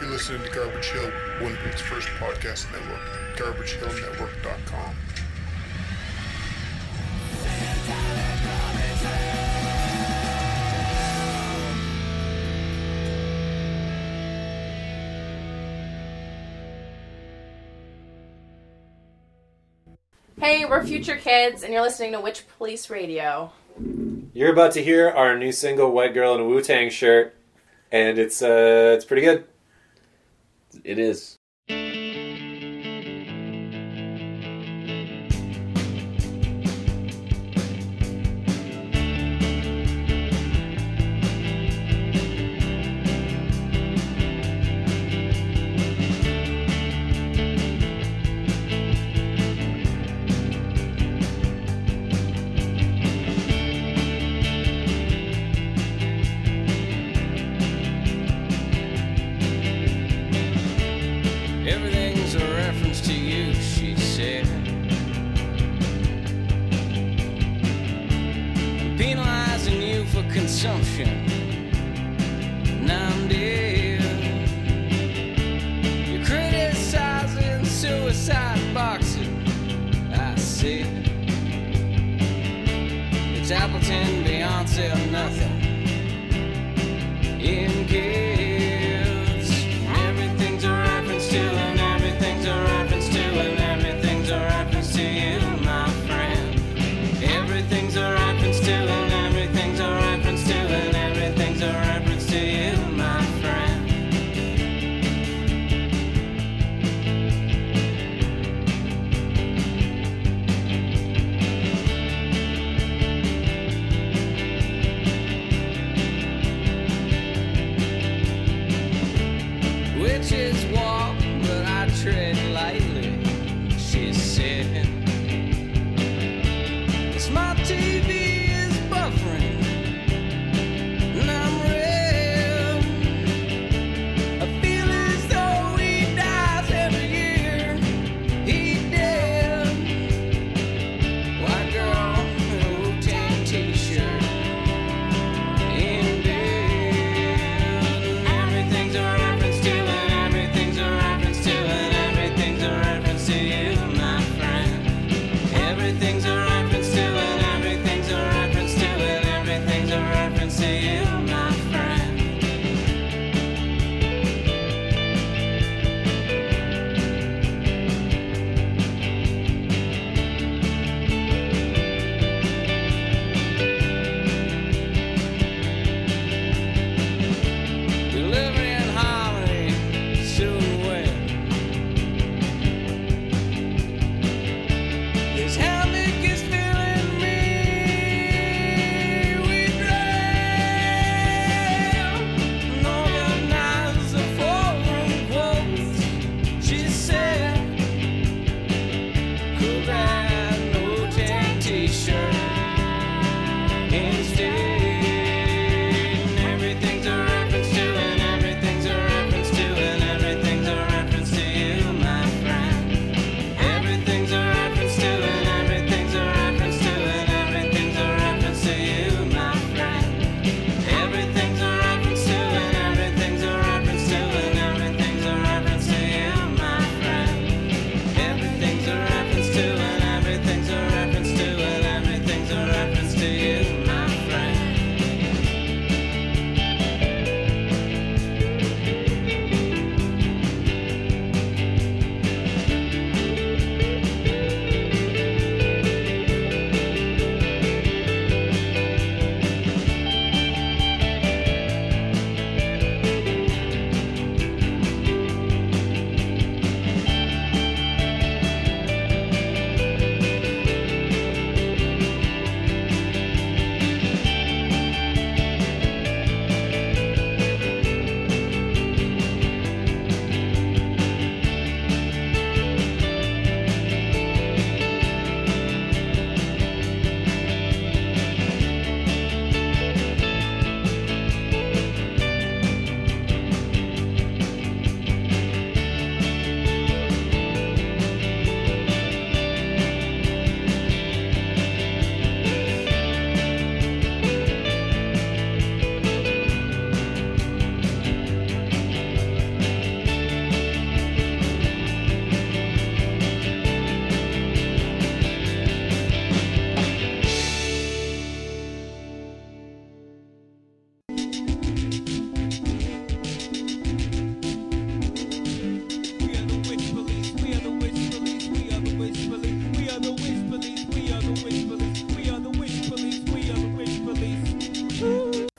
You're listening to Garbage Hill, Winnipeg's first podcast network, garbagehillnetwork.com. Hey, we're Future Kids, and you're listening to Witch Police Radio. You're about to hear our new single "White Girl in a Wu Tang Shirt," and it's uh, it's pretty good. It is.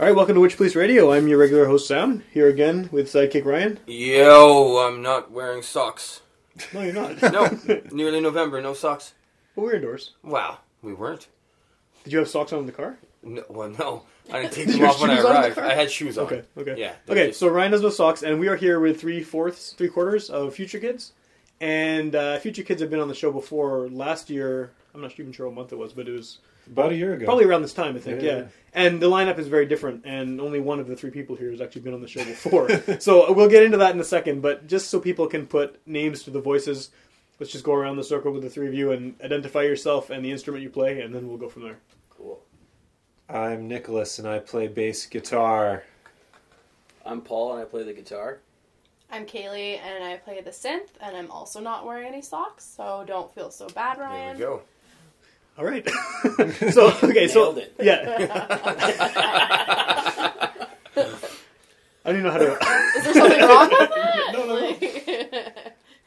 Right, welcome to Witch Police Radio. I'm your regular host Sam, here again with sidekick Ryan. Yo, I'm not wearing socks. No, you're not. No, nearly November, no socks. But we're indoors. Wow, we weren't. Did you have socks on in the car? No, well, no, I didn't take them off when I shoes on in the arrived. I had shoes on. Okay, okay. Yeah. Okay, just- so Ryan has no socks, and we are here with three fourths, three quarters of Future Kids. And uh, Future Kids have been on the show before. Last year, I'm not even sure what month it was, but it was About a year ago. probably around this time, I think. Yeah. Yeah. And the lineup is very different, and only one of the three people here has actually been on the show before. so uh, we'll get into that in a second, but just so people can put names to the voices, let's just go around the circle with the three of you and identify yourself and the instrument you play, and then we'll go from there. Cool. I'm Nicholas and I play bass guitar. I'm Paul and I play the guitar. I'm Kaylee and I play the synth, and I'm also not wearing any socks, so don't feel so bad, Ryan. There we go. All right. so okay, so Nailed it. yeah. I don't know how to. Is there something wrong with that? No, no, no.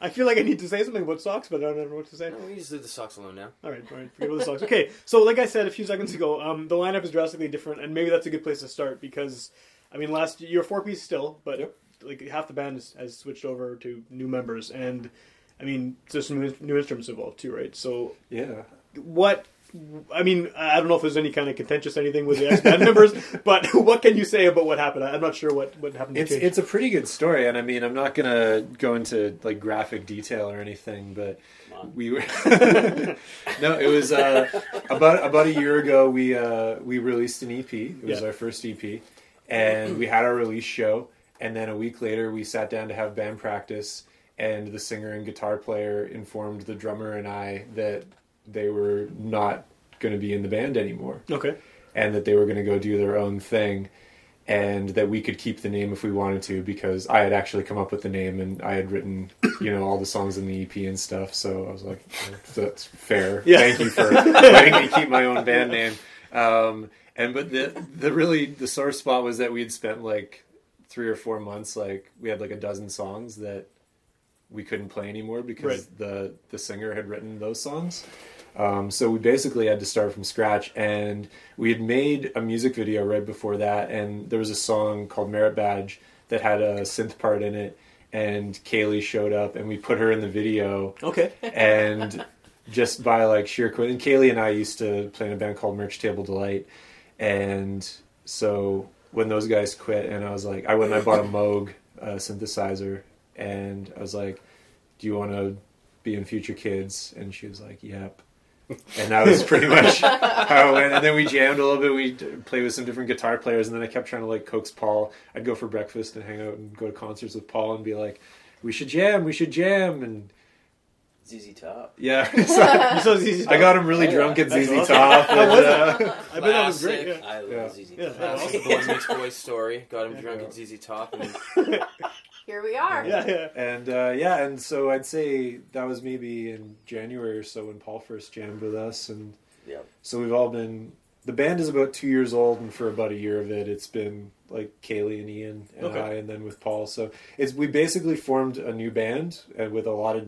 I feel like I need to say something about socks, but I don't know what to say. No, we just leave the socks alone now. All right, all right. Forget about the socks. Okay, so like I said a few seconds ago, um, the lineup is drastically different, and maybe that's a good place to start because, I mean, last you're four piece still, but Yep. like half the band has, has switched over to new members, and I mean, there's some new, new instruments involved too, right? So Yeah. What? I mean, I don't know if there's any kind of contentious anything with the ex band members, but what can you say about what happened? I'm not sure what what happened. to It's change. it's a pretty good story, and I mean, I'm not gonna go into like graphic detail or anything, but we were no, it was uh, about about a year ago. We uh, we released an EP. It was Yeah. our first EP, and we had our release show. And then a week later, we sat down to have band practice, and the singer and guitar player informed the drummer and I that they were not going to be in the band anymore okay. and that they were going to go do their own thing and that we could keep the name if we wanted to because I had actually come up with the name and I had written you know all the songs in the EP and stuff so I was like "Oh, that's fair Yeah. thank you for letting me keep my own band name um, and but the the really the sore spot was that we had spent like three or four months like we had like a dozen songs that we couldn't play anymore because Right. the the singer had written those songs um, so we basically had to start from scratch, and we had made a music video right before that, and there was a song called "Merit Badge" that had a synth part in it, and Kaylee showed up, and we put her in the video, Okay. and just by like sheer coincidence, Kaylee and I used to play in a band called Merch Table Delight, and so when those guys quit, and I was like, I went and I bought a Moog uh, synthesizer, and I was like, "Do you want to be in Future Kids?" And she was like, "Yep." And that was pretty much how it went. And then we jammed a little bit. We played with some different guitar players, and then I kept trying to like coax Paul. I'd go for breakfast and hang out and go to concerts with Paul and be like, "We should jam, we should jam," and ZZ Top. yeah. so So it's easy I got him really drunk at That's ZZ awesome. Top. And, uh, I bet that was great. Yeah. I love Yeah. ZZ Top. Yeah. Classic Boy Meets Boy story. Got him drunk Yeah. at ZZ Top. And Here we are. Yeah, yeah. And uh, yeah, and so I'd say that was maybe in January or so when Paul first jammed with us, and Yep. so we've all been. The band is about two years old, and for about a year of it, it's been like Kaylee and Ian and Okay. I, and then with Paul. So it's we basically formed a new band, and with a lot of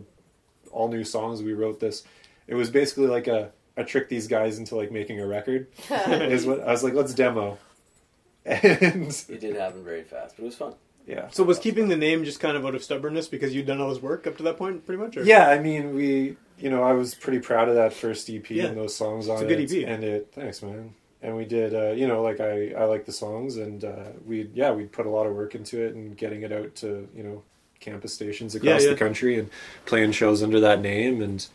all new songs. We wrote this. It was basically like a I tricked these guys into like making a record. is what I was like. Let's demo, and It did happen very fast, but it was fun. Yeah. So was keeping the name just kind of out of stubbornness because you'd done all this work up to that point, pretty much? Or? Yeah, I mean, we, you know, I was pretty proud of that first EP Yeah. and those songs on It's a good it. EP. And it, thanks, man. And we did, uh, you know, like I, I like the songs, and uh, we, yeah, we put a lot of work into it and getting it out to, you know, campus stations across Yeah, yeah. the country and playing shows under that name. And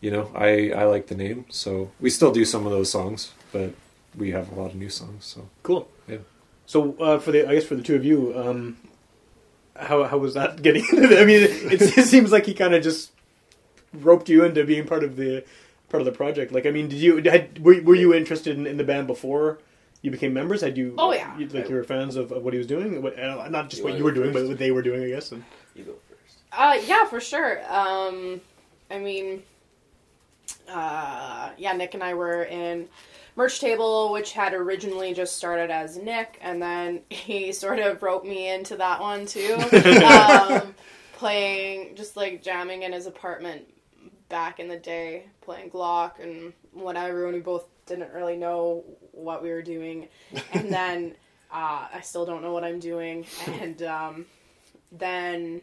you know, I, I like the name, so we still do some of those songs, but we have a lot of new songs. So Cool. Yeah. So uh, for the, I guess for the two of you, um, how how was that getting? into the- I mean, it, it seems like he kind of just roped you into being part of the part of the project. Like, I mean, did you had, were were you interested in, in the band before you became members? Had you? Oh, yeah. You, like you were fans of, of what he was doing. What, uh, not just You what you were go doing, but what they were doing. I guess. And, You go first. Uh, yeah, for sure. Um, I mean, uh, yeah, Nick and I were in Merch Table, which had originally just started as Nick, and then he sort of roped me into that one too. um, playing, just like jamming in his apartment back in the day, playing Glock and whatever, when we both didn't really know what we were doing. And then Uh, I still don't know what I'm doing, and um, then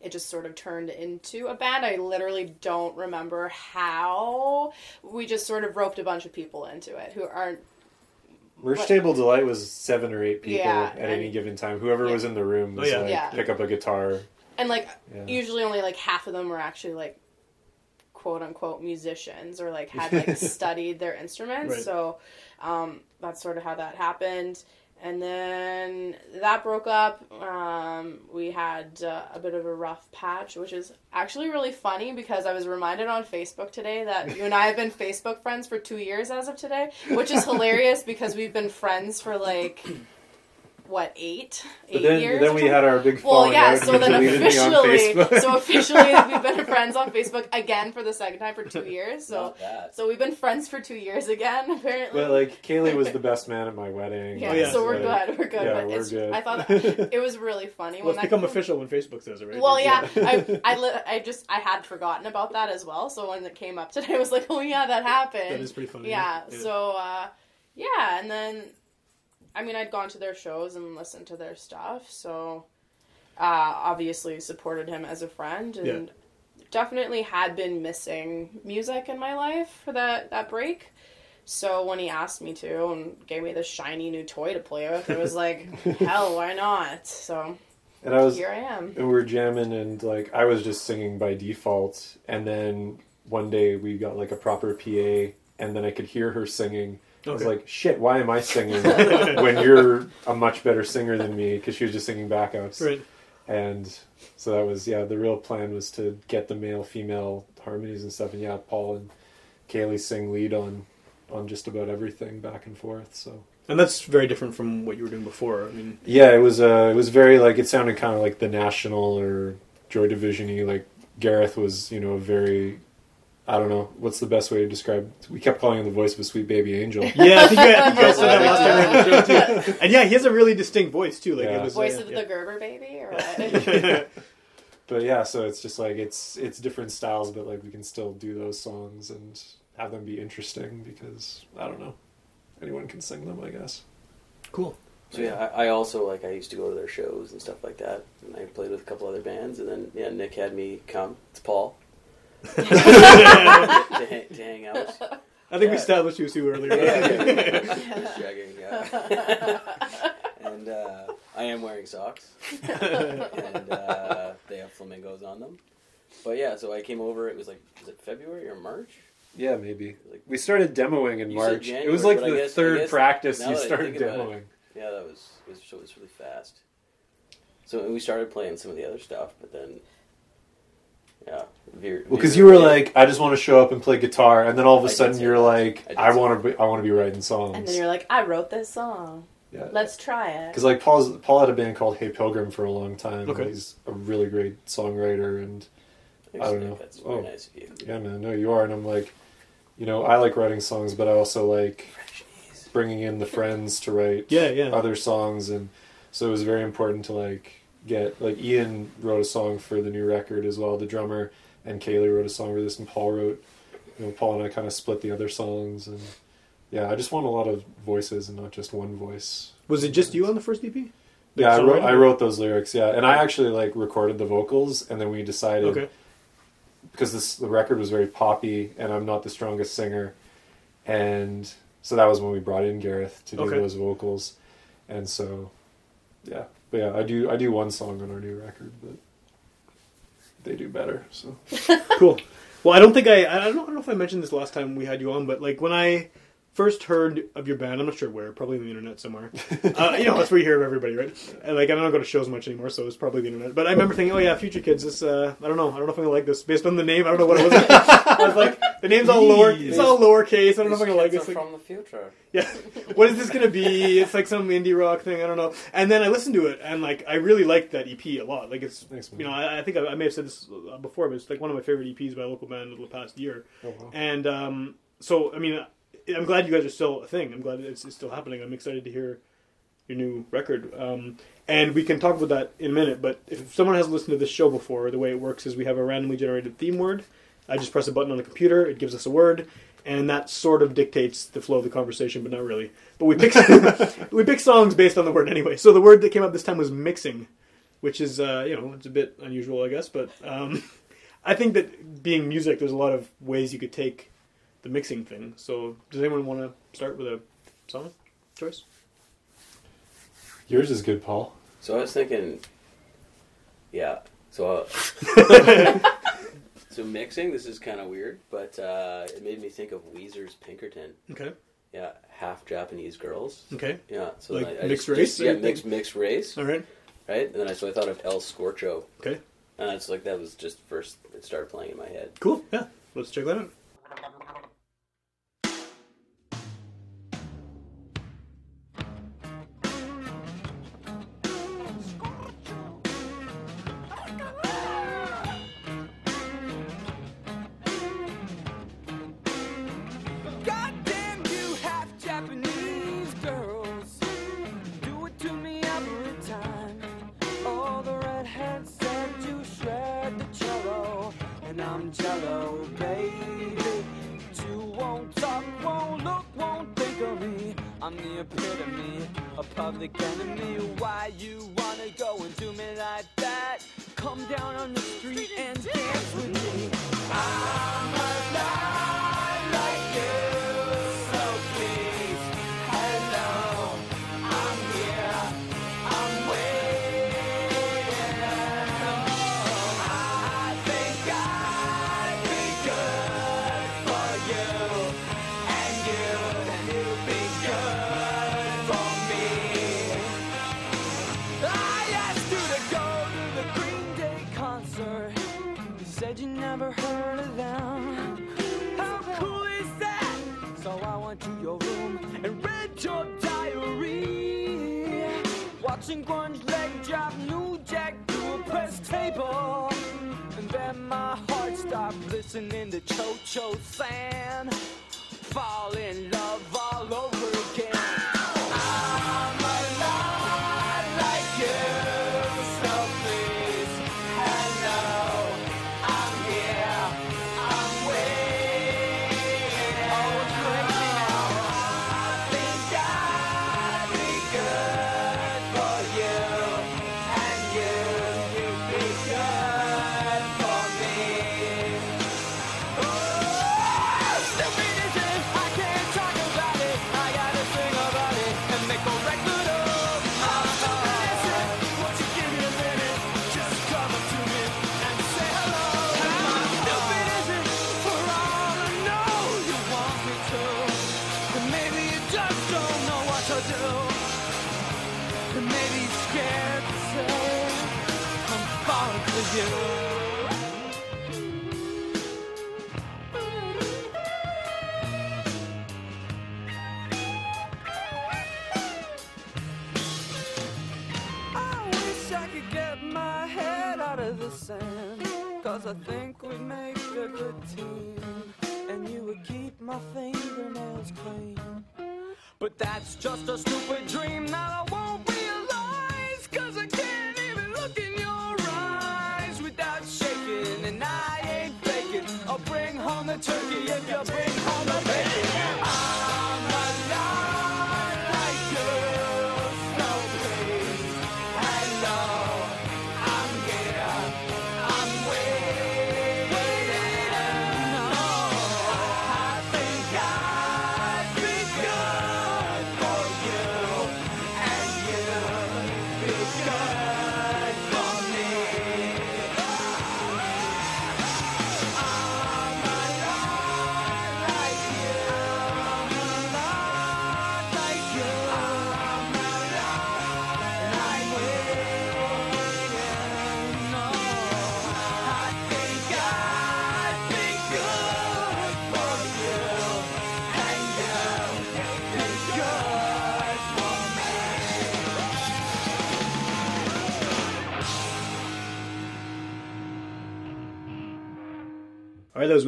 it just sort of turned into a band. I literally don't remember how. We just sort of roped a bunch of people into it who aren't. Merch What- Table Delight was seven or eight people Yeah, at any given time. Whoever Yeah. was in the room was Oh, yeah. like, Yeah. pick up a guitar. And like, Yeah. usually only like half of them were actually like quote unquote musicians or like had like studied their instruments. Right. So um, that's sort of how that happened. And then that broke up. Um, we had uh, a bit of a rough patch, which is actually really funny because I was reminded on Facebook today that you and I have been Facebook friends for two years as of today, which is hilarious because we've been friends for like what eight, eight But then, years. then we had our big Well, yeah. So then you deleted me on officially, so officially, we've been friends on Facebook again for the second time for two years. So, so we've been friends for two years again. Apparently, But like Kaylee was the best man at my wedding. yeah, Oh, yeah. So we're Like, good. We're good. Yeah, but we're it's, good. I thought it was really funny Well, when it's that become official when Facebook says it, right? Well, yeah, I, I, li- I just I had forgotten about that as well. So when it came up today, I was like, oh yeah, that happened. That is pretty funny. Yeah. So uh, yeah, and then I mean, I'd gone to their shows and listened to their stuff, so uh, obviously supported him as a friend, and definitely had been missing music in my life for that that break. So when he asked me to and gave me this shiny new toy to play with, it was like, hell, why not? So And I was here I am. and we were jamming and like I was just singing by default and then one day we got like a proper PA and then I could hear her singing. I was like, shit, why am I singing when you're a much better singer than me? Because she was just singing backups. Right. And so that was, yeah, the real plan was to get the male female harmonies and stuff. And yeah, Paul and Kaylee sing lead on on just about everything back and forth. So And that's very different from what you were doing before. I mean, yeah, it was uh, it was very like it sounded kind of like the National or Joy Division-y. Like Gareth was, you know, a very. I don't know what's the best way to describe. We kept calling him the voice of a sweet baby angel. yeah, I think I, I think I said that last time on the show too. And yeah, he has a really distinct voice too. Like Yeah. it was The Voice uh, of yeah. the Gerber baby, or what? But yeah, so it's just like it's it's different styles, but like we can still do those songs and have them be interesting because I don't know, anyone can sing them, I guess. cool. So yeah, I, I also like I used to go to their shows and stuff like that, and I played with a couple other bands, and then yeah, Nick had me come. It's Paul to, hang, to hang out. I think we Yeah. established you two earlier. Yeah, Just checking, yeah. and uh, I am wearing socks, and uh, they have flamingos on them. But yeah, so I came over. It was like was it February or March? Yeah, maybe. Like We started demoing in You said March. It was like the guess- third practice now you started think about it, demoing. yeah, that was was, so it was really fast. So we started playing some of the other stuff, but then yeah, veer, Well, because you were away. like, I just want to show up and play guitar, and then all of a I sudden you're like, I I want to, be, I want to be writing songs. and then you're like, I wrote this song. yeah. Let's try it. Because like Paul's Paul had a band called Hey Pilgrim for a long time. Okay. He's a really great songwriter, and Thanks, I don't know. That's very Oh. nice of you. yeah, man, no, you are. And I'm like, you know, I like writing songs, but I also like bringing in the friends to write Yeah, yeah. other songs, and so it was very important to like get like Ian wrote a song for the new record as well, the drummer, and Kaylee wrote a song for this, and Paul wrote. You know, Paul and I kind of split the other songs, and yeah, I just want a lot of voices and not just one voice. Was it just you on the first EP? Yeah, I wrote, I wrote those lyrics. Yeah, and I actually like recorded the vocals, and then we decided Okay. because this the record was very poppy, and I'm not the strongest singer, and so that was when we brought in Gareth to do Okay. those vocals, and so yeah, but yeah, I do I do one song on our new record, but they do better. So cool. Well, I don't think I I don't, I don't know if I mentioned this last time we had you on, but like when I first heard of your band, I'm not sure where, probably on the internet somewhere. uh, you know, that's where you hear of everybody, right? And like I don't go to shows much anymore, so it's probably the internet. But I remember thinking, oh yeah, Future Kids. This uh, I don't know, I don't know if I'm gonna like this based on the name. I don't know what it was. I was like, the name's all lower, it's all lowercase. I don't know if I'm gonna like These this. kids Like, from the future. yeah, what is this gonna be? It's like some indie rock thing. I don't know. And then I listened to it, and like I really liked that EP a lot. Like it's Thanks, you know I, I think I, I may have said this uh, before, but it's like one of my favorite EPs by a local band of the past year. oh, wow. And um, so I mean, I'm glad you guys are still a thing. I'm glad it's, it's still happening. I'm excited to hear your new record. Um, and we can talk about that in a minute. But if someone hasn't listened to this show before, the way it works is we have a randomly generated theme word, I just press a button on the computer, it gives us a word, and that sort of dictates the flow of the conversation, but not really. But we pick we pick songs based on the word anyway. So the word that came up this time was mixing, which is uh, you know it's a bit unusual, I guess, but um, I think that being music, there's a lot of ways you could take the mixing thing. So does anyone want to start with a song choice? Yours is good, Paul. So I was thinking, yeah. So, uh, so mixing. This is kind of weird, but uh, it made me think of Weezer's Pinkerton. Okay. Yeah, half Japanese girls. Okay. Yeah, so Like I, I mixed just, race, just- yeah, mixed mixed race, All right. right? And then I so I thought of El Scorcho, Okay. and it's like that was just first it started playing in my head. Cool. Yeah. Let's check that out.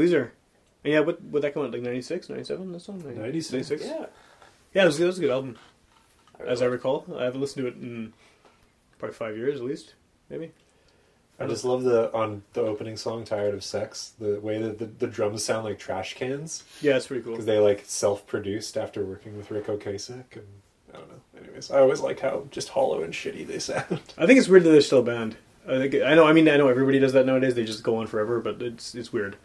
Weezer. And yeah, what would that come out like 96, 97, This song 96. Yeah, Yeah, it was, it was a good album, I as I recall. I haven't listened to it in probably five years at least, maybe. I just love the on the opening song "Tired of Sex." The way that the, the drums sound like trash cans Yeah, it's pretty cool. because they like self-produced after working with Ric Ocasek, and I don't know. Anyways, I always like how just hollow and shitty they sound. I think it's weird that they're still banned. I think I know. I mean, I know everybody does that nowadays. They just go on forever, but it's it's weird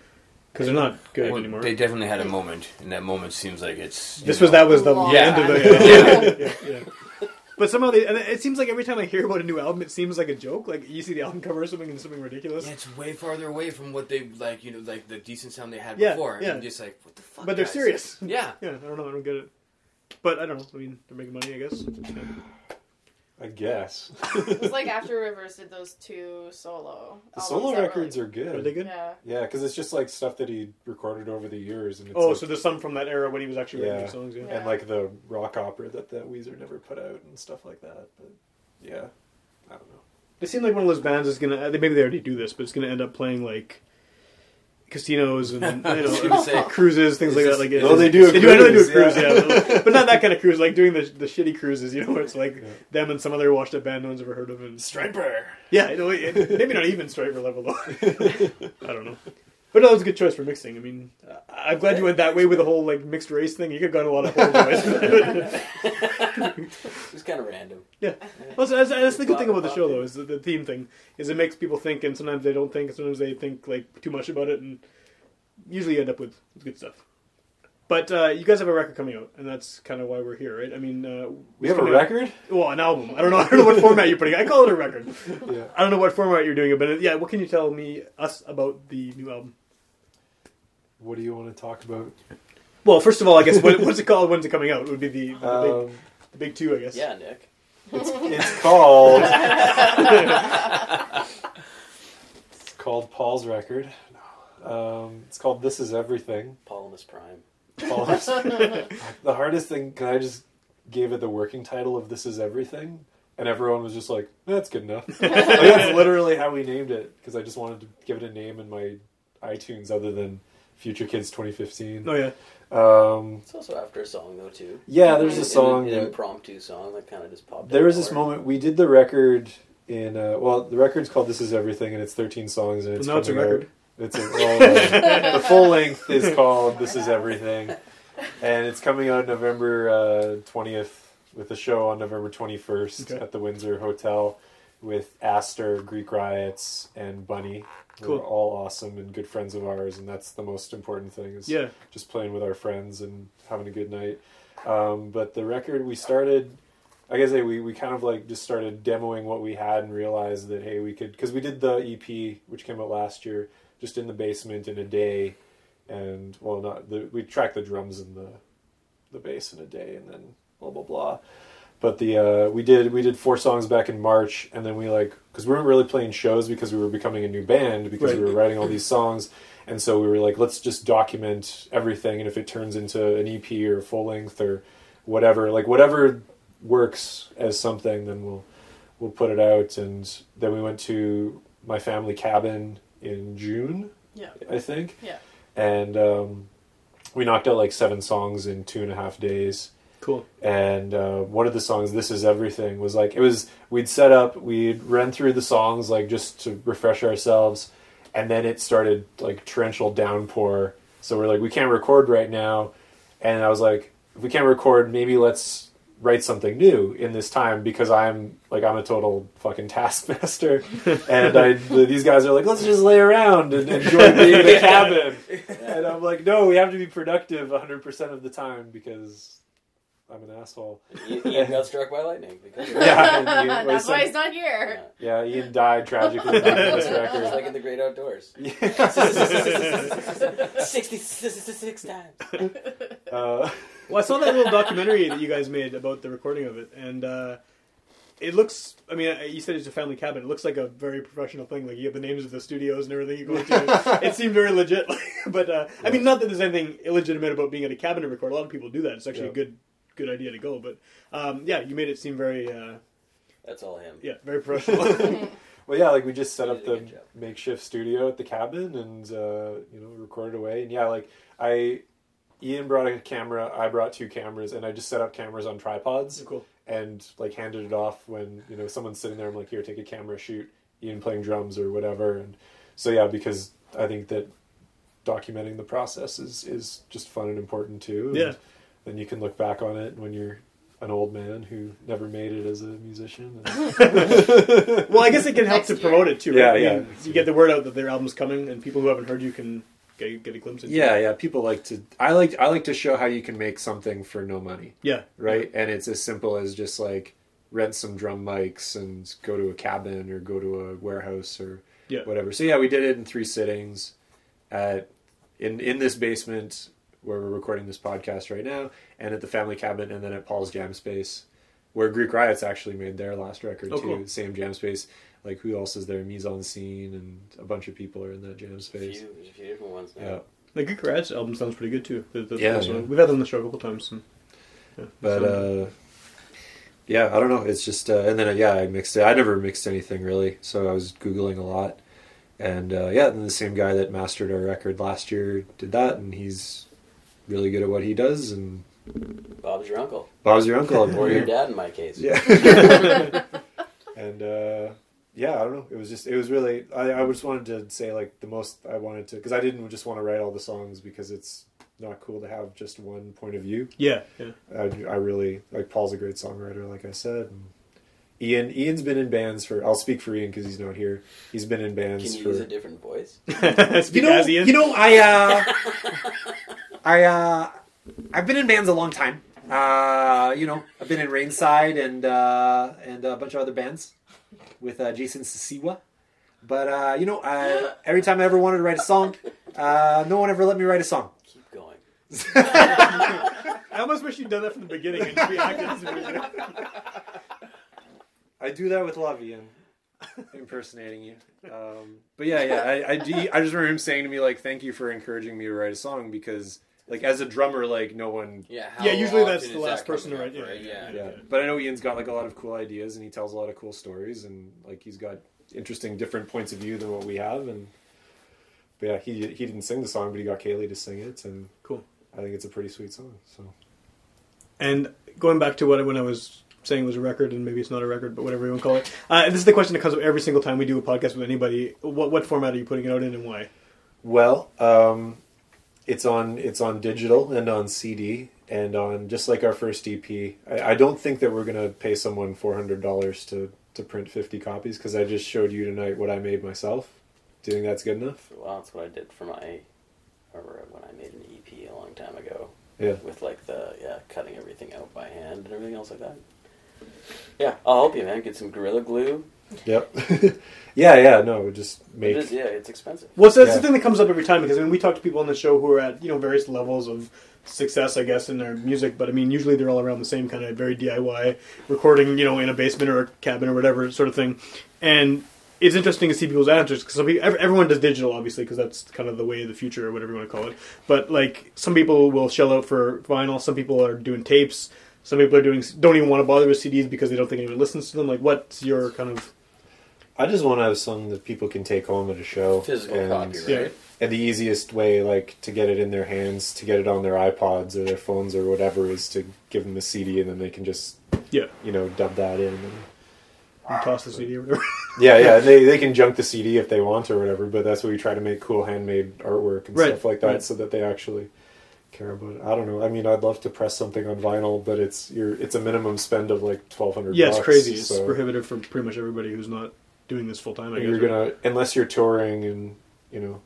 because they're not good Well, anymore. They definitely had a moment, and that moment seems like it's. This know, was that was the Long end of time the yeah, yeah, yeah. But somehow they, and it seems like every time I hear about a new album, it seems like a joke. Like you see the album cover or something and something ridiculous. Yeah, it's way farther away from what they like. You know, like the decent sound they had Yeah, before. yeah. And just like, what the fuck? but they're guys? serious. Yeah. Yeah, I don't know. I don't get it. But I don't know. I mean, they're making money, I guess. Yeah. I guess It was like after Rivers did those two solo. the solo records like- are good. Are they good? Yeah. Yeah, because it's just like stuff that he recorded over the years, and it's Oh, like, so there's some from that era when he was actually writing Yeah. new songs. Yeah. Yeah. and like the rock opera that that Weezer never put out and stuff like that. But yeah, I don't know. They seem like one of those bands is gonna. Uh, maybe they already do this, but it's gonna end up playing like casinos and you know say, cruises, things like that. Like No, oh, they do a They do. I know they do a cruise, cruise, yeah, but not that kind of cruise. Like doing the the shitty cruises, you know, where it's like Yeah. them and some other washed up band no one's ever heard of. And Stryper. yeah, you know, it, maybe not even Stryper level though. I don't know. But no, that was a good choice for mixing. I mean, uh, I'm glad you went that way with the whole like mixed race thing. You could have gone a lot of horrible ways. It's kind of random. Yeah, well, so that's, that's the good thing about the show, though, is the, the theme thing. Is it makes people think, and sometimes they don't think, and sometimes they think like too much about it, and usually you end up with, with good stuff. But uh, you guys have a record coming out, and that's kind of why we're here, right? I mean, uh, We have a coming out- record. Well, an album. I don't know. I don't know what format you're putting. it. I call it a record. Yeah. I don't know what format you're doing it, but uh, yeah. What can you tell me us about the new album? What do you want to talk about? Well, first of all, I guess what, what's it called? When's it coming out? It would be the, the, big, Um, the big two, I guess. Yeah, Nick. it's, it's called. it's called Paul's record. Um, it's called "This Is Everything." Polymus Prime. Paul's. the hardest thing, because I just gave it the working title of "This Is Everything," and everyone was just like, "That's good enough." like, that's literally how we named it because I just wanted to give it a name in my iTunes other than Future Kids 2015. Oh yeah. Um, It's also after a song though too. yeah, there's An- a song an, that impromptu song that kind of just popped. There was this moment we did the record in uh, well, the record's called "This Is Everything" and it's 13 songs and it's now it's a coming out- record. It's a, well, uh, the full length is called "This Is Everything," and it's coming out November uh, twentieth with a show on November twenty first Okay. at the Windsor Hotel with Aster, Greek Riots, and Bunny. Cool. They're all awesome and good friends of ours, and that's the most important thing. Is Yeah. just playing with our friends and having a good night. Um, but the record we started, I guess we we kind of like just started demoing what we had and realized that hey we could because we did the EP which came out last year just in the basement in a day, and well not the we tracked the drums and the the bass in a day and then blah blah blah. But the uh, we did we did four songs back in March, and then we like because we weren't really playing shows because we were becoming a new band because we were writing all these songs, and so we were like, let's just document everything, and if it turns into an EP or full length or whatever, like whatever works as something, then we'll we'll put it out. And then we went to my family cabin in June, Yeah. I think, Yeah. and um, we knocked out like seven songs in two and a half days Cool. and uh, one of the songs this is everything was like it was we'd set up we'd run through the songs like just to refresh ourselves and then it started like torrential downpour. So we're like we can't record right now. And i was like if we can't record maybe let's write something new in this time because i'm like i'm a total fucking taskmaster. And i these guys are like let's just lay around and enjoy being in the cabin. And i'm like no we have to be productive 100% of the time because i'm an asshole Ian, Ian got struck by lightning because Yeah, and That's why he's not here. Yeah. Yeah, Ian died tragically making this It's like in the great outdoors. Yeah. Sixty-six times. Uh, Well, I saw that little documentary that you guys made about the recording of it, and uh, it looks. I mean, you said it's a family cabin. It looks like a very professional thing. Like you have the names of the studios and everything you go to. it seemed very legit. but uh, I mean, not that there's anything illegitimate about being at a cabin to record. A lot of people do that. It's actually Yeah. a good good idea to go. But um, yeah, you made it seem very uh, That's all him. yeah very professional. well, yeah, like we just set up the makeshift studio at the cabin and uh, you know recorded away. And yeah, like I, Ian brought a camera, I brought two cameras, and I just set up cameras on tripods cool. and like handed it off when you know someone's sitting there. I'm like, here, take a camera, shoot. Ian playing drums or whatever. And so yeah, because I think that documenting the process is is just fun and important too. And Yeah. Then you can look back on it when you're an old man who never made it as a musician. Well, I guess it can help Next to year. promote it too. Yeah, right? I yeah. mean, You get the word out that their album's coming, and people who haven't heard you can get, get a glimpse into yeah, it. yeah. People like to. I like. I like to show how you can make something for no money. Yeah. right? And it's as simple as just like rent some drum mics and go to a cabin or go to a warehouse or Yeah. whatever. So yeah, we did it in three sittings at in in this basement where we're recording this podcast right now, and at the family cabin, and then at Paul's Jam Space, where Greek Riots actually made their last record Oh, too. cool. Same jam space. Like who else is there? Mise en scene and a bunch of people are in that jam A space. few, there's a few different ones now. Yeah, The Greek Riots album sounds pretty good too. The, the, Yeah, yeah. We've had them on the show a couple times. And, yeah, but so- uh, yeah, I don't know. It's just uh, and then uh, yeah, I mixed it. I never mixed anything really, so I was googling a lot, and uh, yeah, and the same guy that mastered our record last year did that, and he's really good at what he does. And Bob's your uncle, Bob's your uncle, or your dad in my case. Yeah. and uh, yeah, I don't know. It was just it was really I, I just wanted to say like the most I wanted to because I didn't just want to write all the songs because it's not cool to have just one point of view. yeah, yeah. I, I really like Paul's a great songwriter, like I said. And Ian Ian's been in bands for. I'll speak for Ian because he's not here. He's been in Can bands you for. use a different voice? You know, as Ian. you know, I uh, I uh, I've been in bands a long time. Uh, you know, I've been in Rainside and uh, and a bunch of other bands with uh, Jason Sisiwa. But uh, you know, uh, every time I ever wanted to write a song, uh, no one ever let me write a song. Keep going. I almost wish you'd done that from the beginning and just be acting as a I do that with love, Ian. Impersonating you. Um, but yeah, yeah, I, I, do- I just remember him saying to me like, "Thank you for encouraging me to write a song," because like as a drummer, like no one Yeah, Yeah, usually that's the last that person to write, up, yeah, right? yeah, Yeah. yeah. But I know Ian's got like a lot of cool ideas and he tells a lot of cool stories and like he's got interesting different points of view than what we have and but yeah, he he didn't sing the song but he got Kaylee to sing it and Cool. I think it's a pretty sweet song. So And going back to what when I was saying it was a record, and maybe it's not a record, but whatever you want to call it. Uh, this is the question that comes up every single time we do a podcast with anybody. What what format are you putting it out in, and why? Well, um, it's on it's on digital and on CD and on just like our first EP. I, I don't think that we're gonna pay someone four hundred dollars to to print fifty copies because I just showed you tonight what I made myself. Do you think that's good enough? Well, that's what I did for my, when I made an EP a long time ago. Yeah. With like the yeah, cutting everything out by hand and everything else like that. Yeah, I'll help you, man. Get some gorilla glue. Yep. yeah, yeah. No, it just It make. is, yeah, it's expensive. Well, so that's Yeah. the thing that comes up every time because I mean we talk to people on the show who are at you know various levels of success, I guess, in their music. But I mean, usually they're all around the same kind of very DIY recording, you know, in a basement or a cabin or whatever sort of thing. And it's interesting to see people's answers because everyone does digital, obviously, because that's kind of the way of the future or whatever you want to call it. But like some people will shell out for vinyl, some people are doing tapes. Some people are doing don't even want to bother with CDs because they don't think anyone listens to them. Like, what's your kind of I just want to have a song that people can take home at a show. Physical and, copy, right? Yeah. And the easiest way, like, to get it in their hands, to get it on their iPods or their phones or whatever, is to give them a CD and then they can just, yeah? you know, dub that in. And, You toss the CD or whatever. yeah, yeah. They they can junk the CD if they want or whatever, but that's what we try to make cool handmade artwork and Right, stuff like that, right. so that they actually care about it. I don't know. I mean, I'd love to press something on vinyl, but it's you're it's a minimum spend of like twelve hundred. Yeah, it's crazy. It's so prohibitive for pretty much everybody who's not doing this full time. I guess. you're gonna unless you're touring and you know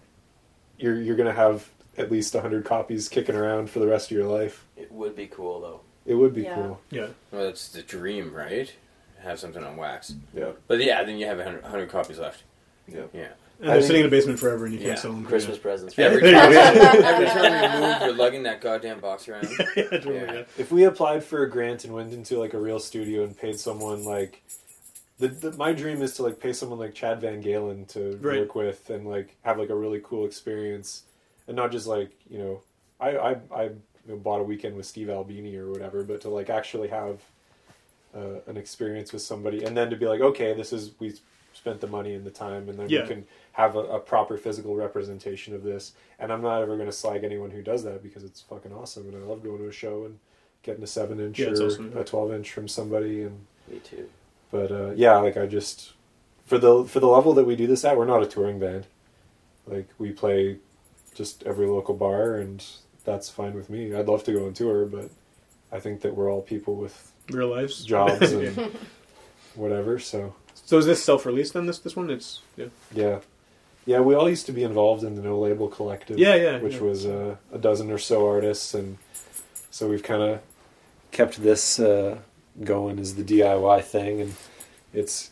you're you're gonna have at least hundred copies kicking around for the rest of your life. It would be cool though. It would be Yeah. cool. yeah. Well, that's the dream, right? Have something on wax. Yeah, But yeah, then you have 100, 100 copies left. yeah. Yeah. And I they're think- sitting in a basement forever, and you can't sell them. Christmas presents. Every time, you every time you move, you're lugging that goddamn box around. yeah, totally, Yeah. yeah. If we applied for a grant and went into like a real studio and paid someone like the, the my dream is to like pay someone like Chad VanGaalen to Right. work with and like have like a really cool experience and not just like you know I I, I you know, bought a weekend with Steve Albini or whatever, but to like actually have uh, an experience with somebody and then to be like okay this is we spent the money and the time and then Yeah. we can have a, a proper physical representation of this and I'm not ever going to slag anyone who does that because it's fucking awesome and I love going to a show and getting a seven inch Yeah, or awesome, a twelve inch from somebody and Me too. But uh, yeah like I just for the for the level that we do this at, we're not a touring band. Like we play just every local bar, and that's fine with me. I'd love to go on tour, but I think that we're all people with Real lives. jobs Yeah. and whatever. So So is this self-released then? This this one? It's yeah. yeah, yeah. We all used to be involved in the No Label Collective. Yeah, yeah, Which yeah. was uh, a dozen or so artists, and so we've kind of kept this uh, going as the DIY thing, and it's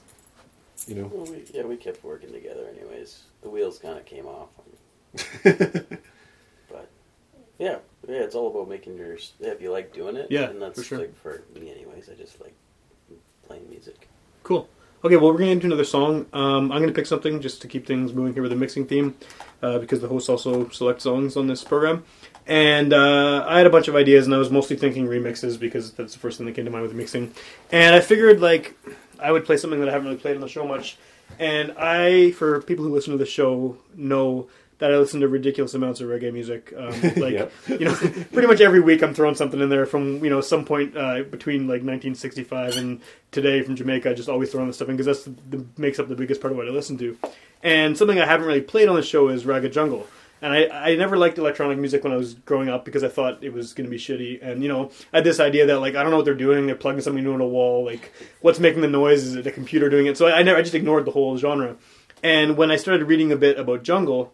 you know Well, we, yeah, we kept working together anyways. The wheels kind of came off. but yeah, yeah, it's all about making your. Yeah, if you like doing it, Yeah, and that's for sure. like for me anyways. I just like playing music. Cool. Okay, well, we're going to into another song. Um, I'm going to pick something just to keep things moving here with the mixing theme, uh, because the host also selects songs on this program. And uh, I had a bunch of ideas, and I was mostly thinking remixes because that's the first thing that came to mind with mixing. And I figured, like, I would play something that I haven't really played on the show much. And I, for people who listen to the show, know that I listen to ridiculous amounts of reggae music. Um, like, Yep. you know, pretty much every week I'm throwing something in there from you know some point uh, between like 1965 and today from Jamaica. I just always throw in the stuff in because that's the, the, makes up the biggest part of what I listen to. And something I haven't really played on the show is Ragga Jungle. And I, I never liked electronic music when I was growing up because I thought it was going to be shitty. And you know, I had this idea that like I don't know what they're doing. They're plugging something into a wall. Like, what's making the noise? Is it a computer doing it? So I, I never, I just ignored the whole genre. And when I started reading a bit about jungle,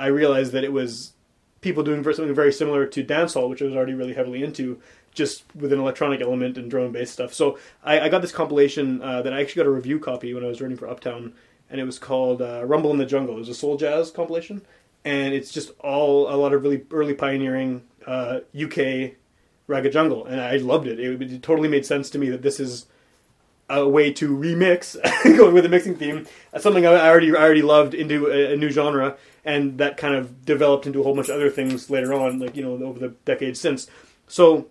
I realized that it was people doing something very similar to dancehall, which I was already really heavily into, just with an electronic element and drone based stuff. So I, I got this compilation uh, that I actually got a review copy when I was writing for Uptown, and it was called uh, Rumble in the Jungle. It was a soul jazz compilation, and it's just all a lot of really early pioneering uh, UK ragga jungle, and I loved it. it. It totally made sense to me that this is a way to remix, going with a mixing theme, something I already I already loved into a, a new genre, and that kind of developed into a whole bunch of other things later on, like you know over the decades since. So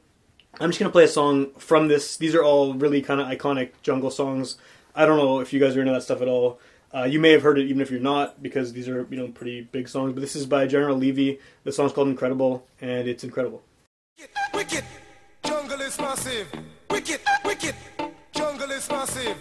I'm just gonna play a song from this. These are all really kind of iconic jungle songs. I don't know if you guys are into that stuff at all. Uh, you may have heard it even if you're not, because these are you know pretty big songs. But this is by General Levy. The song's called "Incredible," and it's incredible. Wicked, jungle is massive. Wicked, wicked, jungle is massive.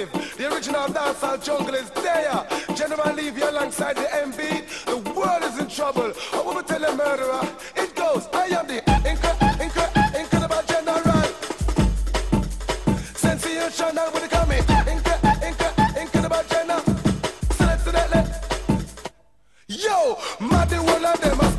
Massive. The original dancehall jungle is there. General Levy alongside the M-Beat. The world is in trouble. I want to tell a murderer. It goes, I am the incre- incre- incredible general. Sensational when it coming. Incre- incre- incredible general. Select left. Yo, mad the whole of them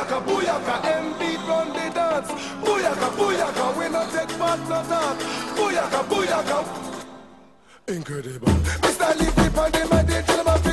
Booyaka, booyaka, M-Beat run the dance. Booyaka, booyaka, we no take part no talk. Booyaka, booyaka. Incredible. Mr. Lee, keep on the man, the gentleman,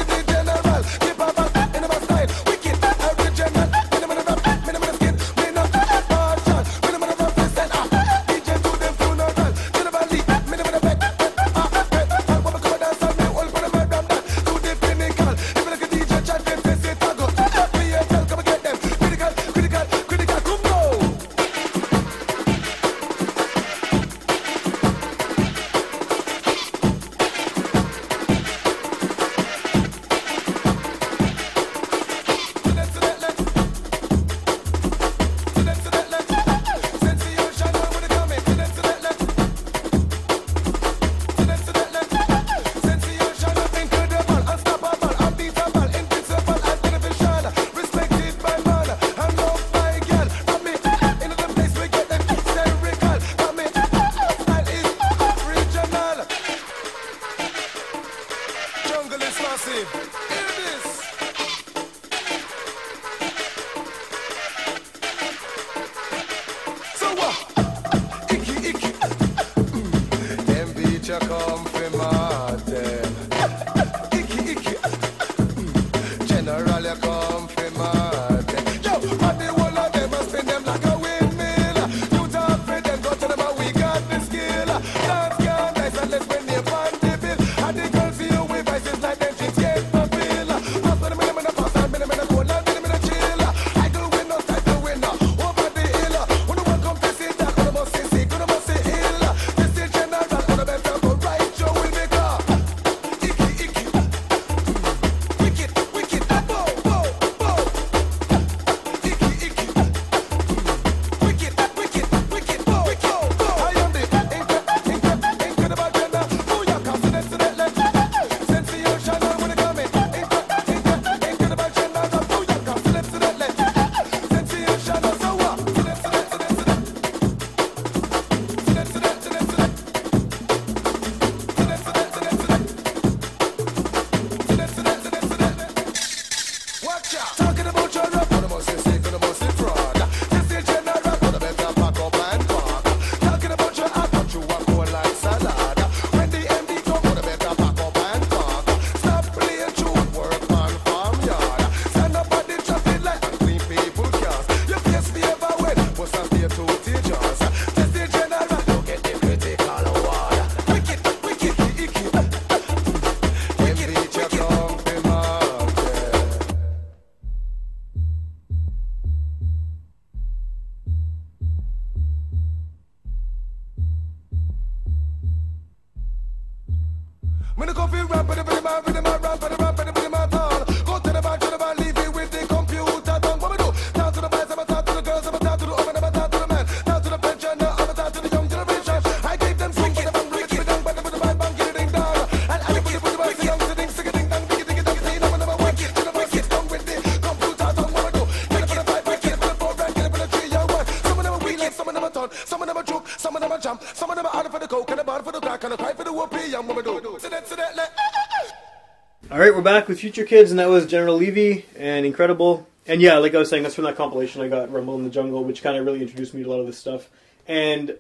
back with Future Kids, and that was General Levy and Incredible. And yeah, like I was saying, that's from that compilation I got, Rumble in the Jungle, which kind of really introduced me to a lot of this stuff. And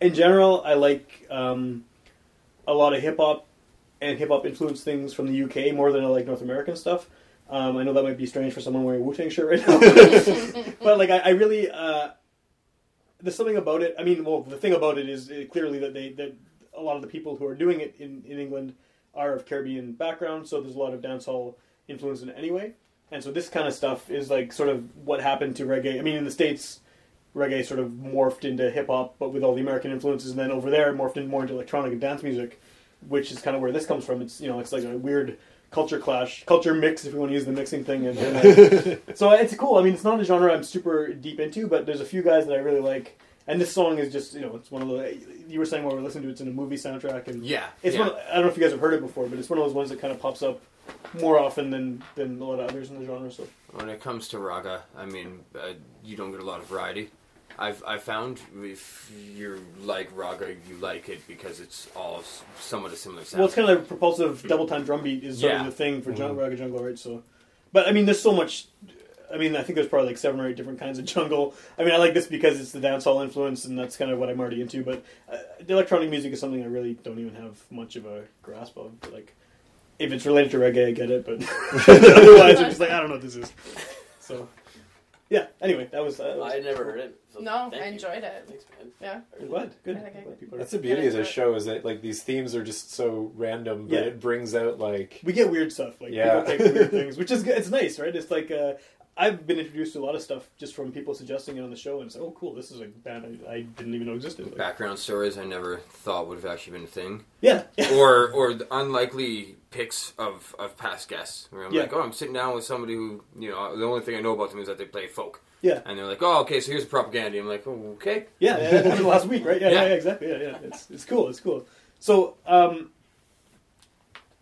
in general, I like um, a lot of hip hop and hip hop influenced things from the UK more than I like North American stuff. Um, I know that might be strange for someone wearing a Wu Tang shirt right now, but like I, I really, uh, there's something about it. I mean, well, the thing about it is uh, clearly that they that a lot of the people who are doing it in, in England are of Caribbean background, so there's a lot of dancehall influence in it anyway. And so this kind of stuff is like sort of what happened to reggae. I mean, in the states, reggae sort of morphed into hip hop, but with all the American influences, and then over there, it morphed in more into electronic and dance music, which is kind of where this comes from. It's you know, it's like a weird culture clash, culture mix, if you want to use the mixing thing. And, and uh, so it's cool. I mean, it's not a genre I'm super deep into, but there's a few guys that I really like. And this song is just you know, it's one of the you were saying while we were listening to it, it's in a movie soundtrack, and Yeah. it's yeah. one. Of, I don't know if you guys have heard it before, but it's one of those ones that kind of pops up more often than than a lot of others in the genre. So When it comes to ragga, I mean, uh, you don't get a lot of variety. I've I found if you like ragga, you like it because it's all somewhat a similar sound. well, it's kind of like propulsive double time drum beat is sort Yeah. of the thing for jungle, ragga jungle, right? So, but I mean, there's so much. I mean, I think there's probably like seven or eight different kinds of jungle. I mean, I like this because it's the dancehall influence, and that's kind of what I'm already into. But uh, the electronic music is something I really don't even have much of a grasp of. Like, if it's related to reggae, I get it, but otherwise, I'm just like, I don't know what this is. So, yeah. Anyway, that was. Uh, that was I had never heard it. So No, thank I you. enjoyed it. Thanks, man. Yeah. I'm glad. Good. I I- Glad That's the beauty of this but- show is that like these themes are just so random, but Yeah. it brings out like we get weird stuff. Like Yeah. people take weird things, which is good. It's nice, right? It's like uh, I've been introduced to a lot of stuff just from people suggesting it on the show, and it's like, oh, cool, this is a band I, I didn't even know existed. Like, Background stories I never thought would have actually been a thing, yeah, or or the unlikely picks of, of past guests. Where I'm Yeah. like, oh, I'm sitting down with somebody who you know the only thing I know about them is that they play folk, yeah, and they're like, oh, okay, so here's propaganda. I'm like, oh, okay. yeah. yeah that happened last week, right? Yeah, yeah, Yeah. yeah, exactly. Yeah, yeah. It's it's cool. It's cool. So, um,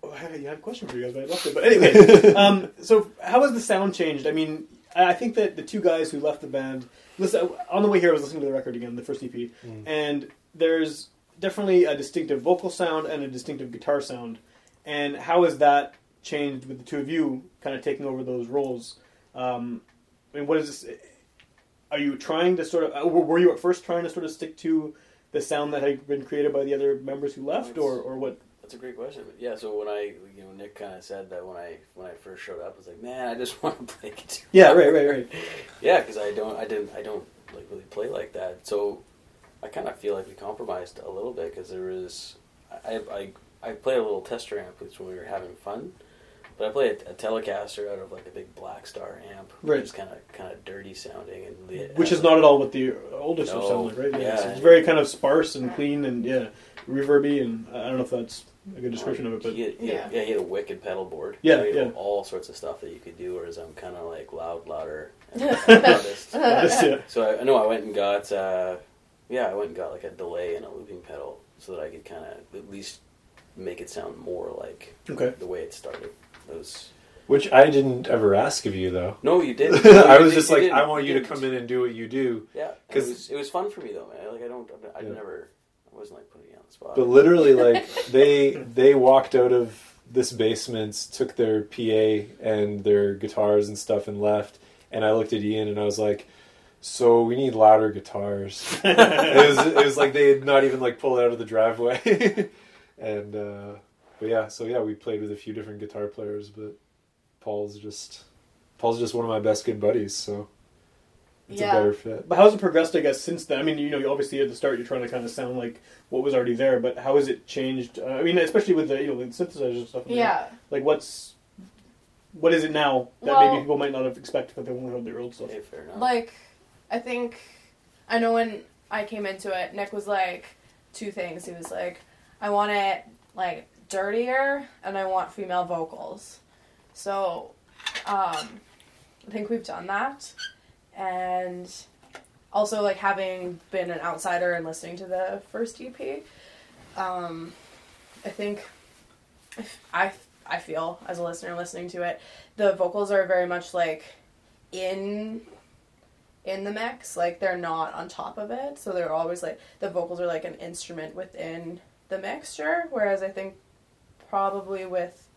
oh, I had I had a question for you guys, but I left it. But anyway, um, so how has the sound changed? I mean, I I think that the two guys who left the band, listen, on the way here, I was listening to the record again, the first EP, and there's definitely a distinctive vocal sound and a distinctive guitar sound. And how has that changed with the two of you kind of taking over those roles? Um, I mean, what is this? Are you trying to sort of? uh, Were were you at first trying to sort of stick to the sound that had been created by the other members who left, or or what? That's a great question. But yeah, so when I, you know, Nick kind of said that when I when I first showed up, I was like, man, I just want to play guitar. Yeah, right, right, right. Yeah, because I don't, I didn't, I don't like really play like that. So I kind of feel like we compromised a little bit because there was, I, I, I played a little tester amp which when we were having fun, but I played a, a Telecaster out of like a big Blackstar amp, Right. which is kind of kind of dirty sounding and the- Which is not at all what the older stuff No. like, right? Yeah. It's, it's very kind of sparse and clean and yeah, reverby, and I don't know if that's a good description of it, but he had, he had- Yeah. yeah, he had a wicked pedal board. Yeah, he had yeah. all sorts of stuff that you could do. Whereas I'm kind of like loud, louder, and loudest. Just, yeah. So I, I know I went and got, uh, yeah, I went and got like a delay and a looping pedal so that I could kind of at least make it sound more like Okay. the way it started. It was which I didn't ever ask of you though. no, you did. I was just like, I want you to come in and do what you do. Yeah, because it was, it was fun for me though, man. Like I don't, I Yeah. never, I wasn't like putting you on the spot. But literally, like they they walked out of this basement, took their PA and their guitars and stuff, and left. And I looked at Ian and I was like, "So we need louder guitars." it was it was like they had not even like pulled out of the driveway. and uh, but yeah, so yeah, we played with a few different guitar players, but Paul's just Paul's just one of my best good buddies, so it's Yeah. a better fit. But how's it progressed, I guess, since then? I mean, you know, obviously at the start you're trying to kind of sound like what was already there, but how has it changed? Uh, I mean, especially with the you know the synthesizer stuff. in there. Yeah. Like, what's what is it now that Well- maybe people might not have expected because they only heard their old stuff? okay, fair enough. Like, I think, I know when I came into it, Nick was like, two things. He was like, I want it, like, dirtier and I want female vocals. So, um, I think we've done that. And also, like, having been an outsider and listening to the first EP, um, I think I, I feel as a listener listening to it, the vocals are very much like in in the mix. Like they're not on top of it. So they're always like the vocals are like an instrument within the mixture. Whereas i think probably with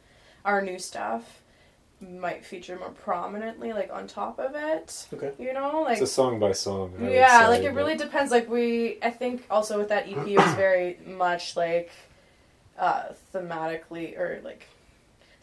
our new stuff might feature more prominently like on top of it Okay. you know like It's a song by song. I yeah say, like it but- really depends like we i think also with that ep it was very much like uh thematically or like